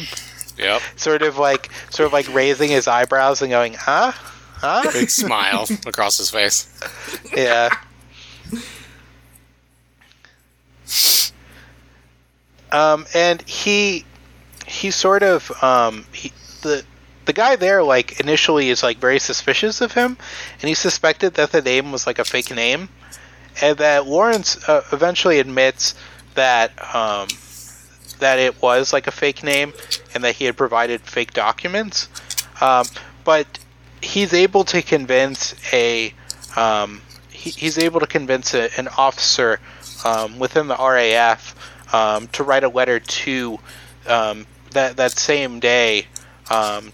yep, sort of like sort of like raising his eyebrows and going, "Huh, huh." big smile across his face. Yeah. Um, and he he sort of um he, the the guy there like initially is like very suspicious of him, and he suspected that the name was like a fake name, and that Lawrence uh, eventually admits that um that it was like a fake name and that he had provided fake documents, um, but he's able to convince a um, he, he's able to convince a, an officer um, within the RAF um, to write a letter to um, that that same day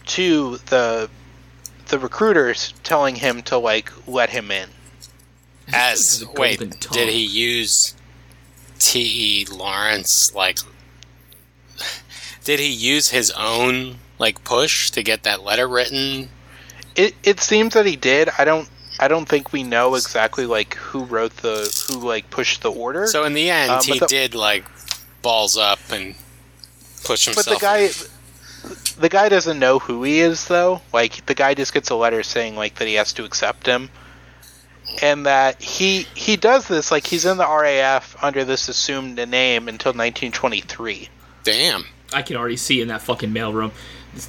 to the the recruiters, telling him to like let him in. As The wait, tongue. did he use T. E. Lawrence like? Did he use his own like push to get that letter written? It it seems that he did. I don't. I don't think we know exactly like who wrote the who like pushed the order. So in the end, Um, he the- did like balls up and push himself. but the guy in. the guy doesn't know who he is though like the guy just gets a letter saying like that he has to accept him and that he he does this like he's in the RAF under this assumed name until 1923 Damn. I can already see in that fucking mailroom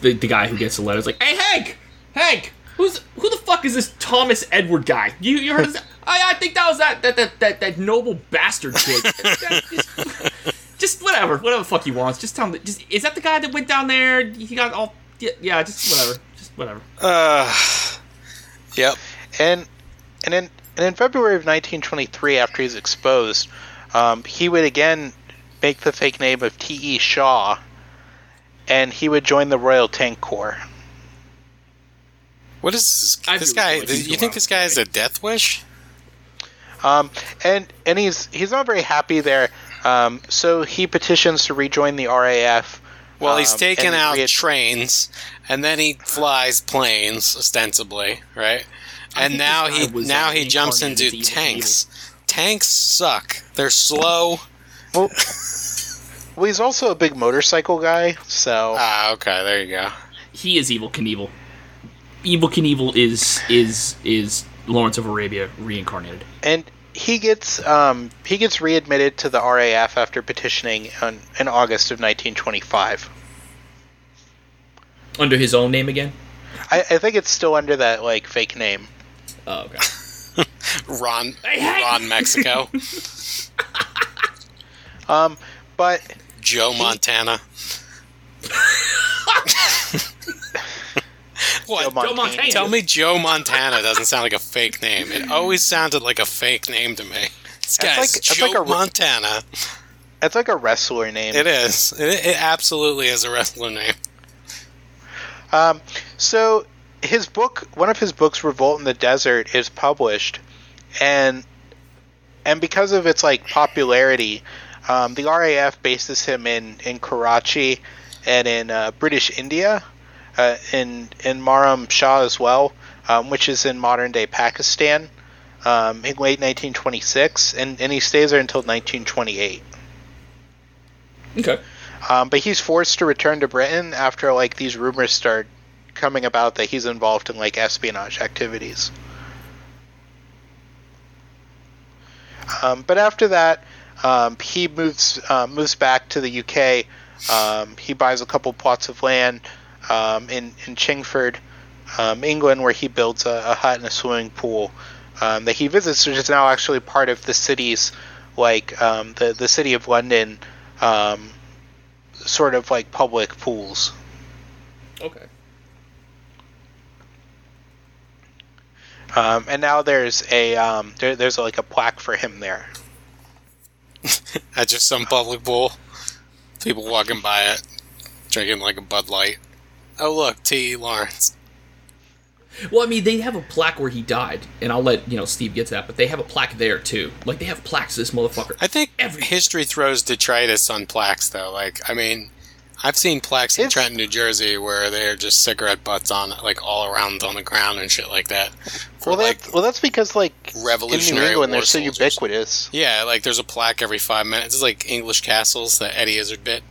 the, the guy who gets the letters like, "Hey Hank, Hank, who's who the fuck is this Thomas Edward guy? You you heard of this? I I think that was that that that that, that noble bastard kid. just, just whatever, whatever the fuck he wants. Just tell him. That, just is that the guy that went down there? He got all yeah, yeah just whatever, just whatever. Uh, yep. and and in and in February of 1923 after he's exposed um, he would again make the fake name of T.E. Shaw and he would join the Royal Tank Corps What is this, this guy? like you think this guy is a death wish? Um, and and he's he's not very happy there. Um, so he petitions to rejoin the RAF. Well, he's um, taken and out re- trains, and then he flies planes, ostensibly, right? And now he was, now uh, he jumps into reincarnated evil tanks. Tanks suck. They're slow. well, well, he's also a big motorcycle guy. So Ah, okay, there you go. He is Evel Knievel. Evel Knievel is is is Lawrence of Arabia reincarnated. and he gets um, he gets readmitted to the RAF after petitioning on, in August of 1925. Under his own name again? I, I think it's still under that like fake name. Oh, okay. Ron! Ron, Mexico, Um, but Joe Montana. what? Joe Montana. Montana. Tell me Joe Montana doesn't sound like a fake name. It always sounded like a fake name to me. This guy's like- Joe like a- Montana. It's like a wrestler name. It is. It, it absolutely is a wrestler name. Um, so his book, one of his books, Revolt in the Desert, is published, and and because of its like popularity, um, the RAF bases him in in Karachi and in uh, British India, uh, in in Miranshah as well, um, which is in modern day Pakistan, um, in late 1926, and and he stays there until 1928. Okay. Um, but he's forced to return to Britain after like these rumors start coming about that he's involved in like espionage activities. Um, but after that, um, he moves uh, moves back to the UK. Um, he buys a couple plots of land um, in in Chingford, um, England, where he builds a, a hut and a swimming pool um, that he visits, which is now actually part of the city's like the the city of London sort of like public pools. Okay. Um, and now there's a um, there, there's like a plaque for him there. At just some public pool. People walking by it, drinking like a Bud Light. Oh look, T. E. Lawrence. Well, I mean, they have a plaque where he died, and I'll let you know Steve get to that. But they have a plaque there too. Like they have plaques. to This motherfucker. I think Every- history throws detritus on plaques, though. Like, I mean, I've seen plaques in It's- Trenton, New Jersey, where they're just cigarette butts on, like, all around on the ground and shit like that. For, Well, like, well, that's because like in New Revolutionary England they're so ubiquitous. Yeah, like there's a plaque every five minutes. It's like English castles, that Eddie Izzard bit.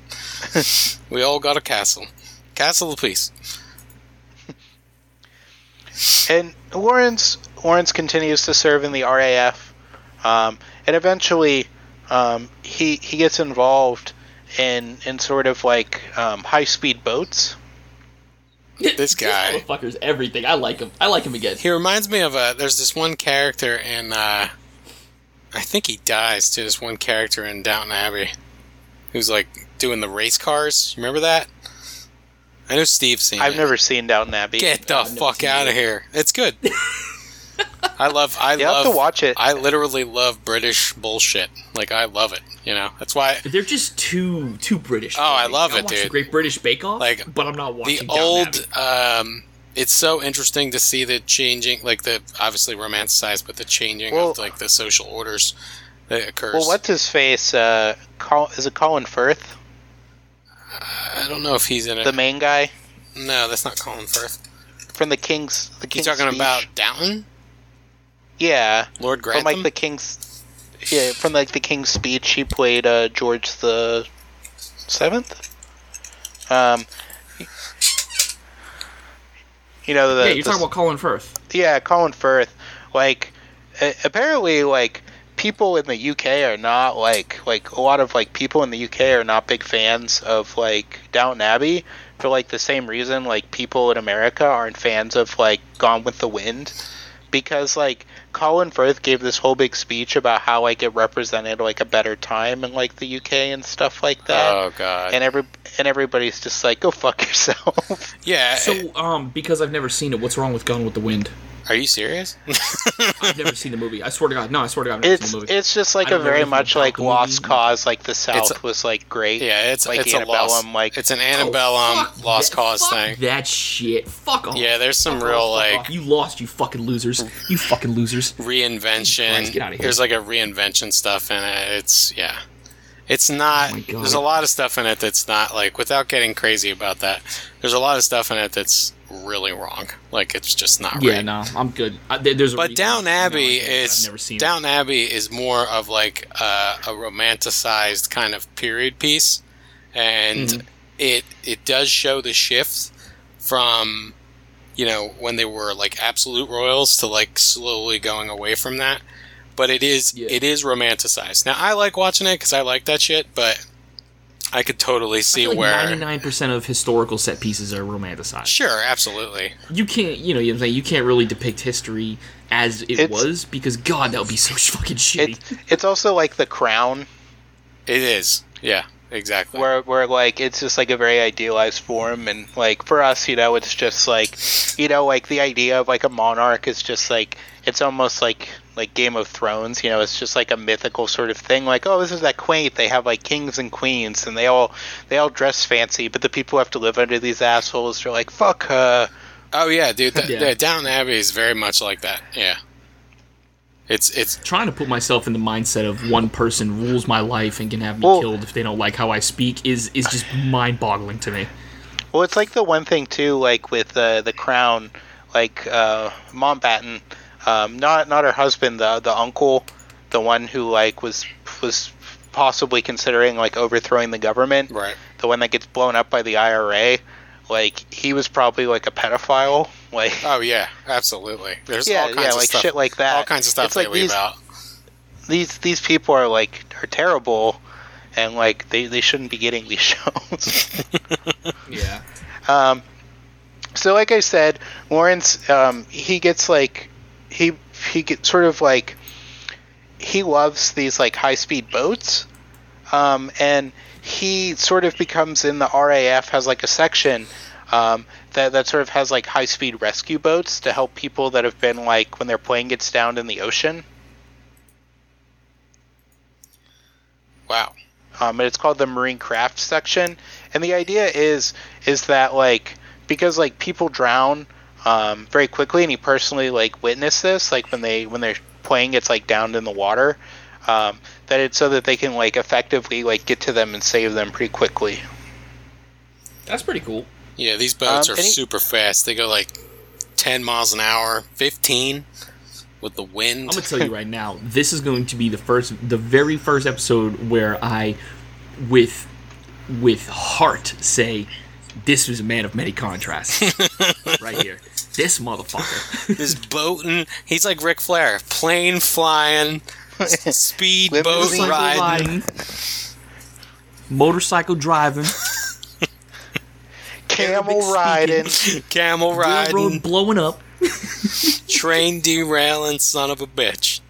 we all got a castle. Castle of Peace. And Lawrence Lawrence continues to serve in the RAF, um, and eventually um, he he gets involved in in sort of like um, high speed boats. This guy. motherfucker's everything. I like him. I like him again. He reminds me of a. There's this one character in. Uh, I think he dies to this one character in Downton Abbey, who's like doing the race cars. Remember that? I know Steve's seen I've it. never seen Downton Abbey. Get the fuck out of here! It's good. I love. I You love have to watch it. I literally love British bullshit. Like I love it. You know. That's why They're just too too British. Oh, I love I it, watch dude. Great British Bake Off, Like, but I'm not watching the Downton old. Um, it's so interesting to see the changing, like the obviously romanticized, but the changing Well- of like the social orders that occurs. Well, what's his face? Uh, Col- is it Colin Firth, I don't know if he's in it. the main guy no, that's not Colin Firth. from the King's? The You King's talking Speech? about Downton, Yeah, Lord from like the King's. Yeah, from like the King's Speech, he played uh, George the Seventh. Um, you know the yeah, you're the- talking about Colin Firth. yeah, Colin Firth. Like, a- apparently, like people in the UK are not like like a lot of like people in the UK are not big fans of like Downton Abbey for like the same reason like people in America aren't fans of like Gone with the Wind because like Colin Firth gave this whole big speech about how like it represented like a better time in like the UK and stuff like that. oh god. and every and everybody's just like, go fuck yourself. yeah. So, um, because I've never seen it, what's wrong with Gone with the Wind? Are you serious? I've never seen the movie. I swear to God, no, I swear to God, I've never it's seen the movie. it's just like a very much like the lost cause. Like the South a- was like great. yeah, it's like it's a lost. antebellum, like it's an Oh, antebellum fuck lost that- cause fuck thing. That shit. Fuck off. Yeah, there's some Fuck real off, like off. You lost, you fucking losers. You fucking losers. reinvention. Christ, get outta here. There's like a reinvention stuff in it. It's yeah. It's not. Oh there's a lot of stuff in it that's not like without getting crazy about that. There's a lot of stuff in it that's really wrong. Like it's just not right. Yeah, right. no, I'm good. I, there's But reason. Down No, Abbey I've is never seen it. Down Abbey is more of like uh, a romanticized kind of period piece, and Mhm. it it does show the shift from you know when they were like absolute royals to like slowly going away from that. But it is Yeah. it is romanticized. Now I like watching it because I like that shit, but I could totally I see feel like where. 99% of historical set pieces are romanticized. Sure, absolutely. You can't, you know, you know what I'm saying? You can't really depict history as it It's- was because, God, that would be so fucking shitty. It's it's also like the crown It is. Yeah, exactly. where where like it's just like a very idealized form and like for us you know it's just like you know like the idea of like a monarch is just like it's almost like like game of thrones you know it's just like a mythical sort of thing like oh this is that quaint they have like kings and queens and they all they all dress fancy but the people who have to live under these assholes They're like fuck uh oh yeah, dude. Th- Yeah. yeah. Downton Abbey is very much like that. Yeah. It's it's Trying to put myself in the mindset of one person rules my life and can have me Well- killed if they don't like how I speak is is just mind-boggling to me. Well, it's like the one thing too, like with uh, the crown, like uh, Mountbatten, um, not not her husband, the the uncle, the one who like was was possibly considering like overthrowing the government, right. the one that gets blown up by the IRA. Like he was probably like a pedophile. Like Oh yeah, absolutely. There's yeah, all kinds yeah, of like stuff. shit like that. all kinds of stuff It's they like leave these out. these these people are like are terrible, and like they they shouldn't be getting these shows. Yeah. Um, so like I said, Lawrence, um, he gets like he he gets sort of like he loves these like high speed boats, um, and he sort of becomes in the RAF has like a section um, that that sort of has like high speed rescue boats to help people that have been like when their plane gets downed in the ocean. Wow. um, and it's called the Marine Craft section. And the idea is is that like because like people drown um, very quickly, and he personally like witnessed this, like when they when their plane gets like downed in the water, um, that it's so that they can like effectively like get to them and save them pretty quickly. That's pretty cool. Yeah, these boats Um, are and he- super fast. They go like 10 miles an hour, 15 with the wind. I'm gonna tell you right now, this is going to be the first, the very first episode where I, with, with heart, say, this was a man of many contrasts. right here, this motherfucker. This boating, he's like Ric Flair, plane flying, speed Living boat the riding. motorcycle driving, Camel riding. camel railroad riding, blowing up. train derailing, son of a bitch.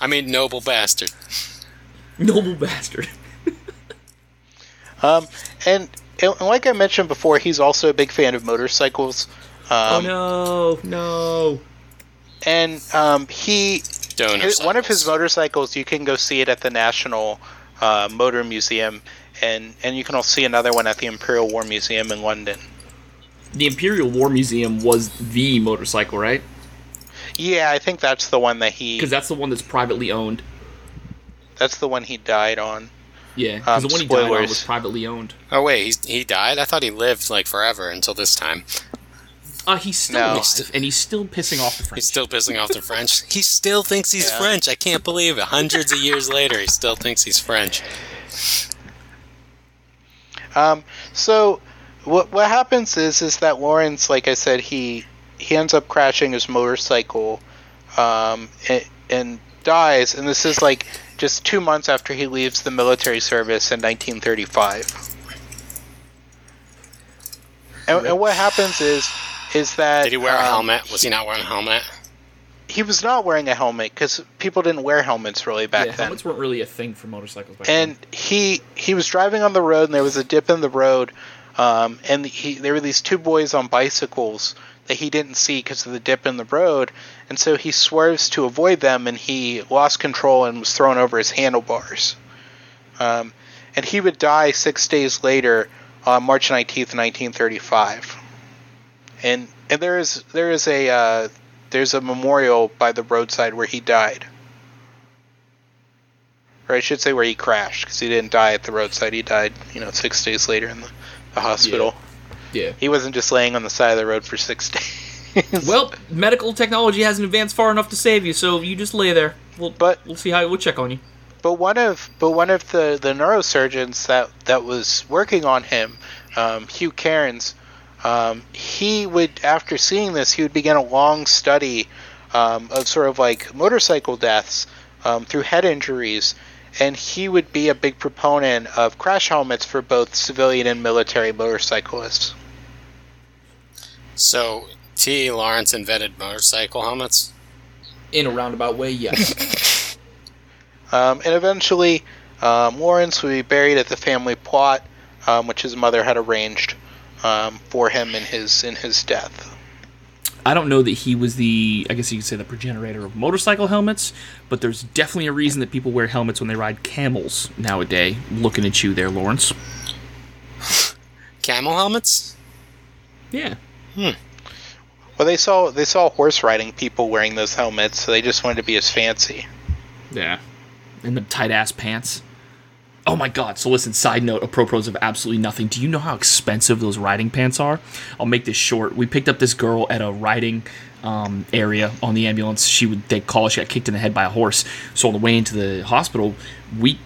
I mean, noble bastard. Noble bastard. Um, and, and like I mentioned before, he's also a big fan of motorcycles. Um, oh no, no. And um, he Donor His- one of his motorcycles you can go see it at the national uh, motor museum and and you can also see another one at the imperial war museum in london The Imperial War Museum was the motorcycle, right? yeah i think that's the one that he Because that's the one that's privately owned. that's the one he died on Yeah, because Um, the one he died on was privately owned. Oh, wait, he's, he died? I thought he lived like forever until this time. Uh, he's still No. alive, and he's still pissing off the French. He's still pissing off the French. He still thinks he's Yeah. French. I can't believe it. Hundreds of years later, he still thinks he's French. um, so what what happens is is that lawrence like i said he he ends up crashing his motorcycle um, and, and dies and this is like just two months after he leaves the military service in 1935 and, and what happens is is that Did he wear a um, helmet? Was he not wearing a helmet? he was not wearing a helmet because people didn't wear helmets really back yeah, then helmets weren't really a thing for motorcycles back and he he was driving on the road and there was a dip in the road um, and he there were these two boys on bicycles that he didn't see because of the dip in the road and so he swerves to avoid them and he lost control and was thrown over his handlebars um, and he would die six days later on march 19th 1935 and and there is there is a uh, there's a memorial by the roadside where he died or I should say where he crashed because he didn't die at the roadside. He died, you know, six days later in the, the hospital. then. Yeah. He wasn't just laying on the side of the road for six days. Well, medical technology hasn't advanced far enough to save you, so you just lay there. We'll, But- we'll see how we'll check on you. but one of but one of the the neurosurgeons that that was working on him, um, Hugh Cairns, um, he would after seeing this he would begin a long study um, of sort of like motorcycle deaths um, through head injuries. and he would be a big proponent of crash helmets for both civilian and military motorcyclists. So T. Lawrence invented motorcycle helmets. In a roundabout way, yes. Um, and eventually, um, Lawrence would be buried at the family plot, um, which his mother had arranged um, for him in his in his death. I don't know that he was the, I guess you could say, the progenitor of motorcycle helmets, but there's definitely a reason that people wear helmets when they ride camels nowadays. Looking at you there, Lawrence. Camel helmets? Yeah. Hmm. Well, they saw they saw horse riding people wearing those helmets, so they just wanted to be as fancy. Yeah. And the tight ass pants. Oh my god. So listen, side note, apropos of absolutely nothing. Do you know how expensive those riding pants are? I'll make this short. We picked up this girl at a riding um, area on the ambulance. She would they call she got kicked in the head by a horse. So on the way into the hospital, we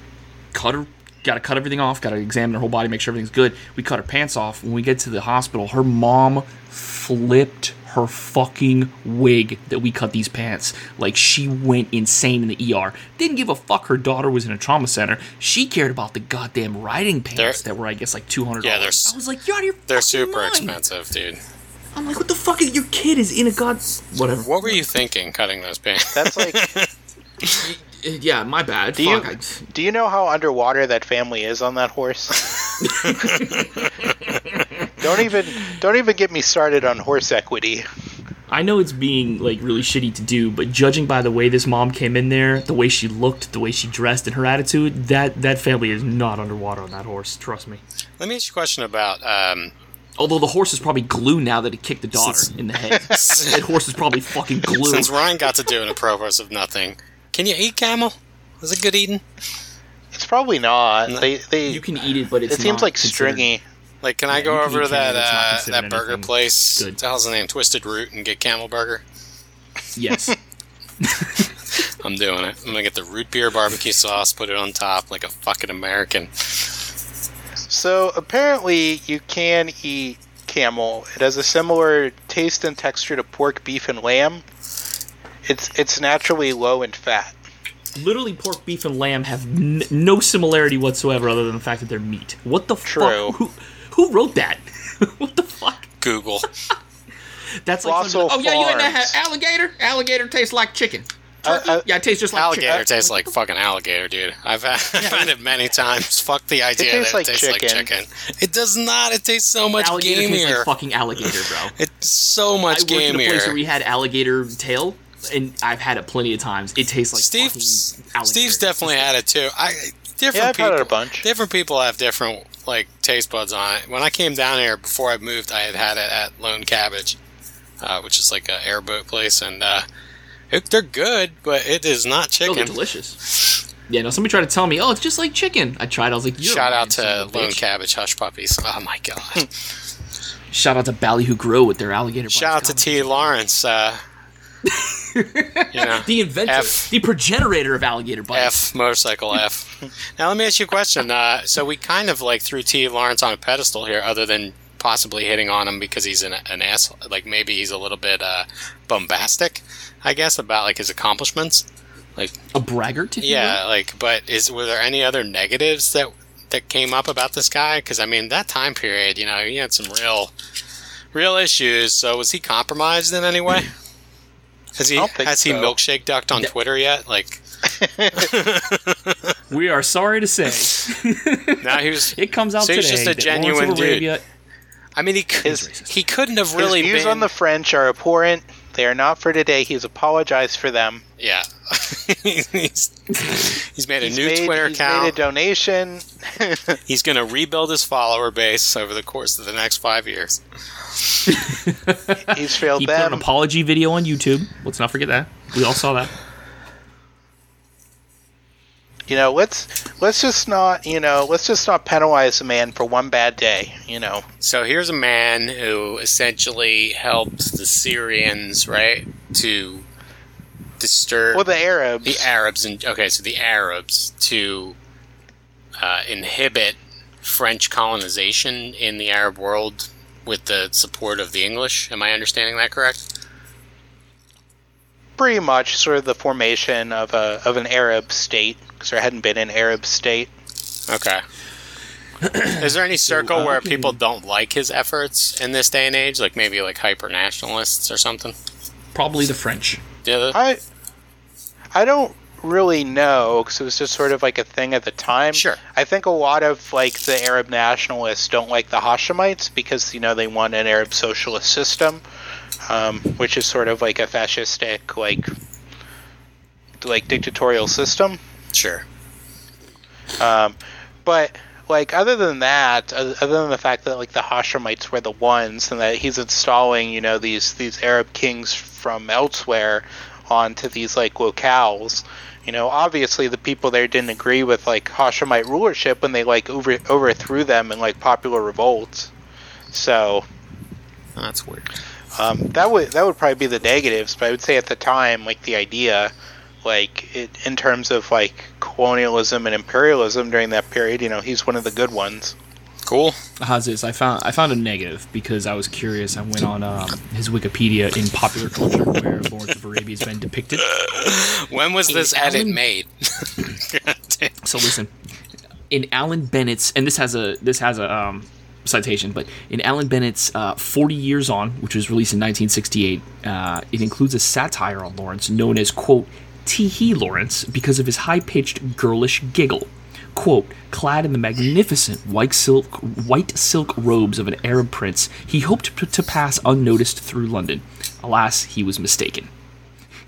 cut her gotta cut everything off, gotta examine her whole body, make sure everything's good. We cut her pants off. When we get to the hospital, her mom flipped her fucking wig that we cut these pants. Like she went insane in the ER. Didn't give a fuck her daughter was in a trauma center. She cared about the goddamn riding pants They're- that were I guess like two hundred Yeah, dollars. they're s- I was like, you're out of your They're super mind. expensive, dude. I'm like, what the fuck? Is, your kid is in a god whatever. What were you thinking cutting those pants? That's like, Yeah, my bad. Do you- I- do you know how underwater that family is on that horse? don't even don't even get me started on horse equity. I know it's being like really shitty to do, but judging by the way this mom came in there, the way she looked, the way she dressed, and her attitude, that that family is not underwater on that horse. Trust me. Let me ask you a question about um, Although the horse is probably glue now that it kicked the daughter Since- in the head. that horse is probably fucking glue. since Ryan got to do an apropos of nothing. Can you eat camel? Is it good eating? It's probably not. No. They they you can eat it, but it's it seems not like considered- stringy. Like, can I go over to that camel, it's not uh, that burger place? good. What the hell's the name? Twisted Root and get camel burger. Yes. I'm doing it. I'm gonna get the root beer barbecue sauce, put it on top like a fucking American. So apparently you can eat camel. It has a similar taste and texture to pork, beef, and lamb. It's it's naturally low in fat. Literally, pork, beef, and lamb have n- no similarity whatsoever, other than the fact that they're meat. What the True. fuck? Who, who wrote that? what the fuck? Google. That's like Fossil something- oh yeah, you ain't Farms. had alligator. Alligator tastes like chicken. Turkey? I- I- yeah, it tastes just like Alligator chicken. tastes like fucking alligator, dude. I've had, I've had it many times. Fuck the idea tastes that like it tastes like chicken. chicken. It does not. It tastes so much alligator tastes like fucking alligator, bro. it's so much I much worked in a place where we had alligator tail, and I've had it plenty of times. It tastes like Steve's fucking alligator. Steve's definitely had it too. I different Yeah, I've people. had it a bunch. Different people have different like taste buds on it. When I came down here before I moved, I had had it at Lone Cabbage, uh, which is like a airboat place, and uh, it, they're good, but it is not Oh, chicken. delicious. Yeah, no, somebody tried to tell me, oh, it's just like chicken. I tried. I was like, Shout out to Lone bitch. Cabbage Hush Puppies. Oh my god! Shout out to Ballyhoo Grow with their alligator. Shout out to. T. Lawrence. Uh, you know, the inventor, F. the progenitor of alligator bites. F motorcycle F. now let me ask you a question. Uh, so we kind of like threw T. Lawrence on a pedestal here, other than possibly hitting on him because he's an, an asshole. Like maybe he's a little bit uh, bombastic, I guess, about like his accomplishments. Like A braggart. yeah, like but is were there any other negatives that that came up about this guy? Because I mean that time period, you know, he had some real real issues. So was he compromised in any way? Has he I don't has he milkshake ducked on Yeah. Twitter yet? Like? We are sorry to say, now he was it comes out So today. he's just a genuine dude. I mean, he could, His- he couldn't have His really views been. on the French are abhorrent. They are not for today. He's apologized for them. yeah, he's, he's made a He's new made, Twitter he's made account. a donation. he's going to rebuild his follower base over the course of the next five years. He's failed he put an apology video on YouTube. Let's not forget that. We all saw that. You know, let's let's just not you know let's just not penalize a man for one bad day. You know, So here's a man who essentially helped the Syrians, right, to disturb well the Arabs. the Arabs. And okay, so the Arabs to uh, inhibit French colonization in the Arab world with the support of the English. Am I understanding that correct? pretty much sort of the formation of a of an Arab state because there hadn't been an Arab state. Okay. Is there any circle uh, where okay. people don't like his efforts in this day and age? Like maybe like hyper nationalists or something? Probably the French. Yeah. I I don't really know because it was just sort of like a thing at the time. Sure. I think a lot of like the Arab nationalists don't like the Hashemites because you know they want an Arab socialist system, um, which is sort of like a fascistic like like dictatorial system. Sure. Um, but like other than that, other than the fact that like the Hashemites were the ones, and that he's installing you know these these Arab kings from elsewhere onto these like locales. You know, obviously the people there didn't agree with like Hashemite rulership when they like over overthrew them in like popular revolts. So that's weird. um, that would that would probably be the negatives, but I would say at the time, like the idea, like it, in terms of like colonialism and imperialism during that period, you know, he's one of the good ones. Cool. How's this? I found I found a negative because I was curious. I went on um, his Wikipedia in popular culture where Lawrence of Arabia has been depicted. When was this Hey, edit Alan- made? So listen, in Alan Bennett's, and this has a this has a um, citation, but in Alan Bennett's uh, "40 Years On," which was released in 1968, uh, it includes a satire on Lawrence known as "quote Tee Hee Lawrence" because of his high-pitched girlish giggle. Quote, clad in the magnificent white silk white silk robes of an Arab prince, he hoped p- to pass unnoticed through London. Alas, he was mistaken.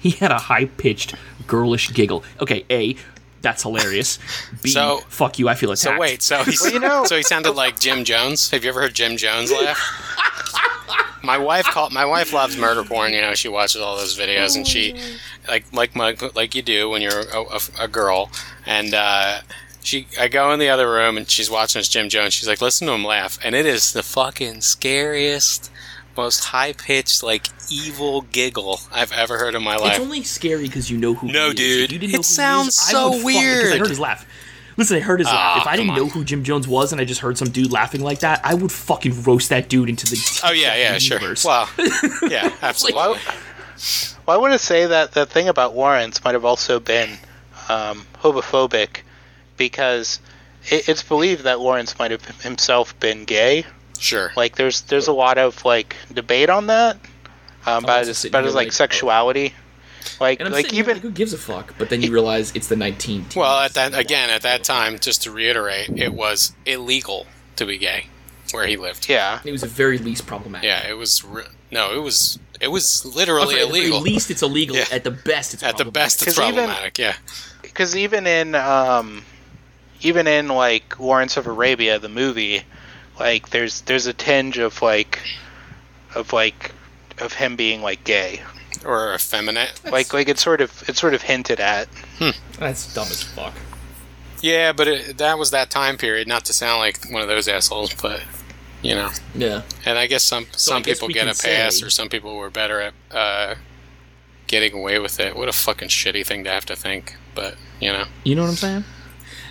He had a high pitched, girlish giggle. Okay, A, that's hilarious. B, So- fuck you, I feel attacked. so wait, so he's, Well, you know- so he sounded like Jim Jones. Have you ever heard Jim Jones laugh? my wife called. My wife loves murder porn. You know, she watches all those videos, and she, like, like my, like you do when you're a, a, a girl, and uh, she. I go in the other room, and she's watching this Jim Jones. She's like, listen to him laugh, and it is the fucking scariest, most high pitched, like evil giggle I've ever heard in my life. It's only scary because you know who No, he is. dude. You didn't It know who sounds he is, I so would fuck- I weird. heard his laugh. Listen, I heard his Ah, laugh. If I didn't come know who Jim Jones was and I just heard some dude laughing like that, I would fucking roast that dude into the Oh yeah, yeah, sure. Wow. Yeah, absolutely. Well, well, I want to say that the thing about Lawrence might have also been um, homophobic because it, it's believed that Lawrence might have himself been gay. Sure. Like, there's there's a lot of like debate on that um, about his about his like like, sexuality. Like, And I'm like sitting even like, who gives a fuck? But then you realize it's the 19. Well, at that again, at that time, just to reiterate, it was illegal to be gay where he lived. yeah, it was the very least problematic. Yeah, it was. Re- no, it was. It was literally Okay, At the illegal. very least, it's illegal. Yeah. At the best, it's At the problematic. best, it's 'Cause even- problematic. yeah. because even in um, even in like Lawrence of Arabia, the movie, like there's there's a tinge of like of like of him being like gay. Or effeminate. like like it's sort of it's sort of hinted at. That's dumb as fuck. Yeah, but it, that was that time period. Not to sound like one of those assholes, but you know. Yeah. And I guess some some guess people get a pass, say- or some people were better at uh, getting away with it. What a fucking shitty thing to have to think. But you know. You know what I'm saying?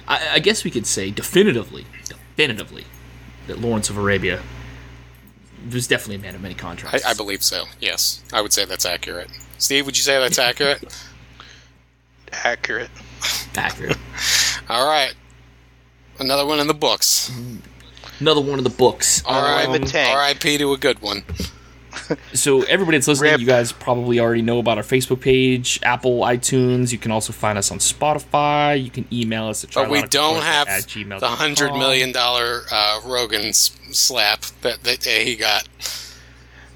I, I guess we could say definitively, definitively, that Lawrence of Arabia was definitely a man of many contracts. I, I believe so. Yes, I would say that's accurate. Steve, would you say that's accurate? Accurate. accurate. All right, another one in the books. Another one of the books. All right, in the tank. R.I.P. to a good one. So everybody that's listening, Rip. you guys probably already know about our Facebook page, Apple, iTunes. You can also find us on Spotify. You can email us at But we don't have at the hundred million dollar uh, Rogan slap that, that he got.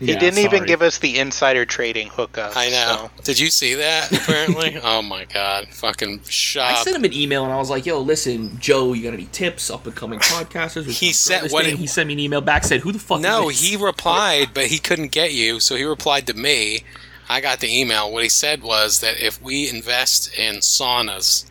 He Yeah, didn't even give us the insider trading hookup. I know. Did you see that? Apparently. oh my god! Fucking shot. I sent him an email and I was like, "Yo, listen, Joe, you got any tips? Up and coming podcasters?" He talk said- what thing. it- he sent me an email back. Said, "Who the fuck?" No, is this? he replied, but he couldn't get you, so he replied to me. I got the email. What he said was that if we invest in saunas,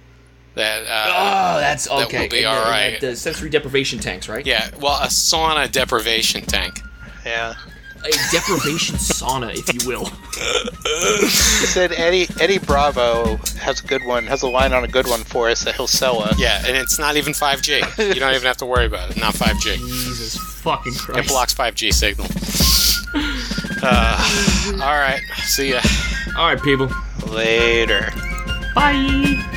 that uh, Oh, that's will okay. be And the- all and right. The sensory deprivation tanks, right? yeah, well, a sauna deprivation tank. Yeah. A deprivation sauna, if you will. He said Eddie Eddie Bravo has a good one, has a line on a good one for us that he'll sell us. Yeah, and it's not even 5G. You don't even have to worry about it. Not 5G. Jesus fucking Christ. It blocks 5G signal. Uh, all right. See ya. All right, people. Later. Bye.